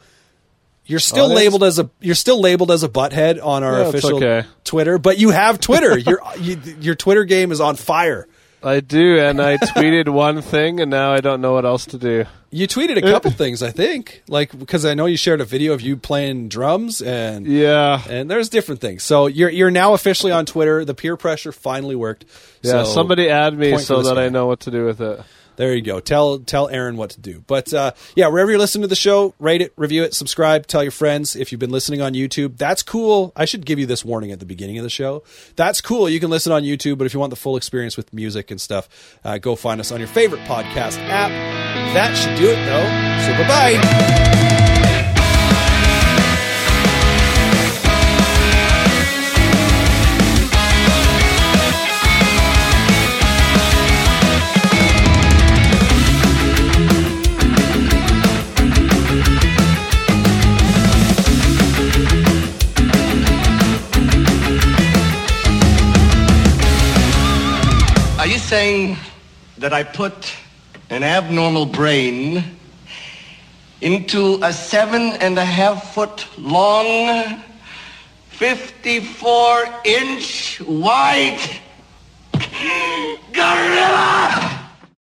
Speaker 4: You're still
Speaker 3: Oh,
Speaker 4: labeled as a you're still labeled as a butthead on our official
Speaker 3: okay.
Speaker 4: Twitter, but you have Twitter. your you, your Twitter game is on fire.
Speaker 3: I do, and I tweeted one thing, and now I don't know what else to do.
Speaker 4: You tweeted a couple things, I think, like because I know you shared a video of you playing drums and
Speaker 3: Yeah,
Speaker 4: and there's different things. So you're you're now officially on Twitter. The peer pressure finally worked.
Speaker 3: yeah.
Speaker 4: So
Speaker 3: somebody add me so that I know what to do with it.
Speaker 4: There you go. Tell tell Aaron what to do. But uh, yeah, wherever you're listening to the show, rate it, review it, subscribe, tell your friends. If you've been listening on YouTube, that's cool. I should give you this warning at the beginning of the show. That's cool. You can listen on YouTube, but if you want the full experience with music and stuff, uh, go find us on your favorite podcast app. That should do it, though. So bye bye.
Speaker 1: Saying that I put an abnormal brain into a seven and a half foot long, 54 inch wide gorilla?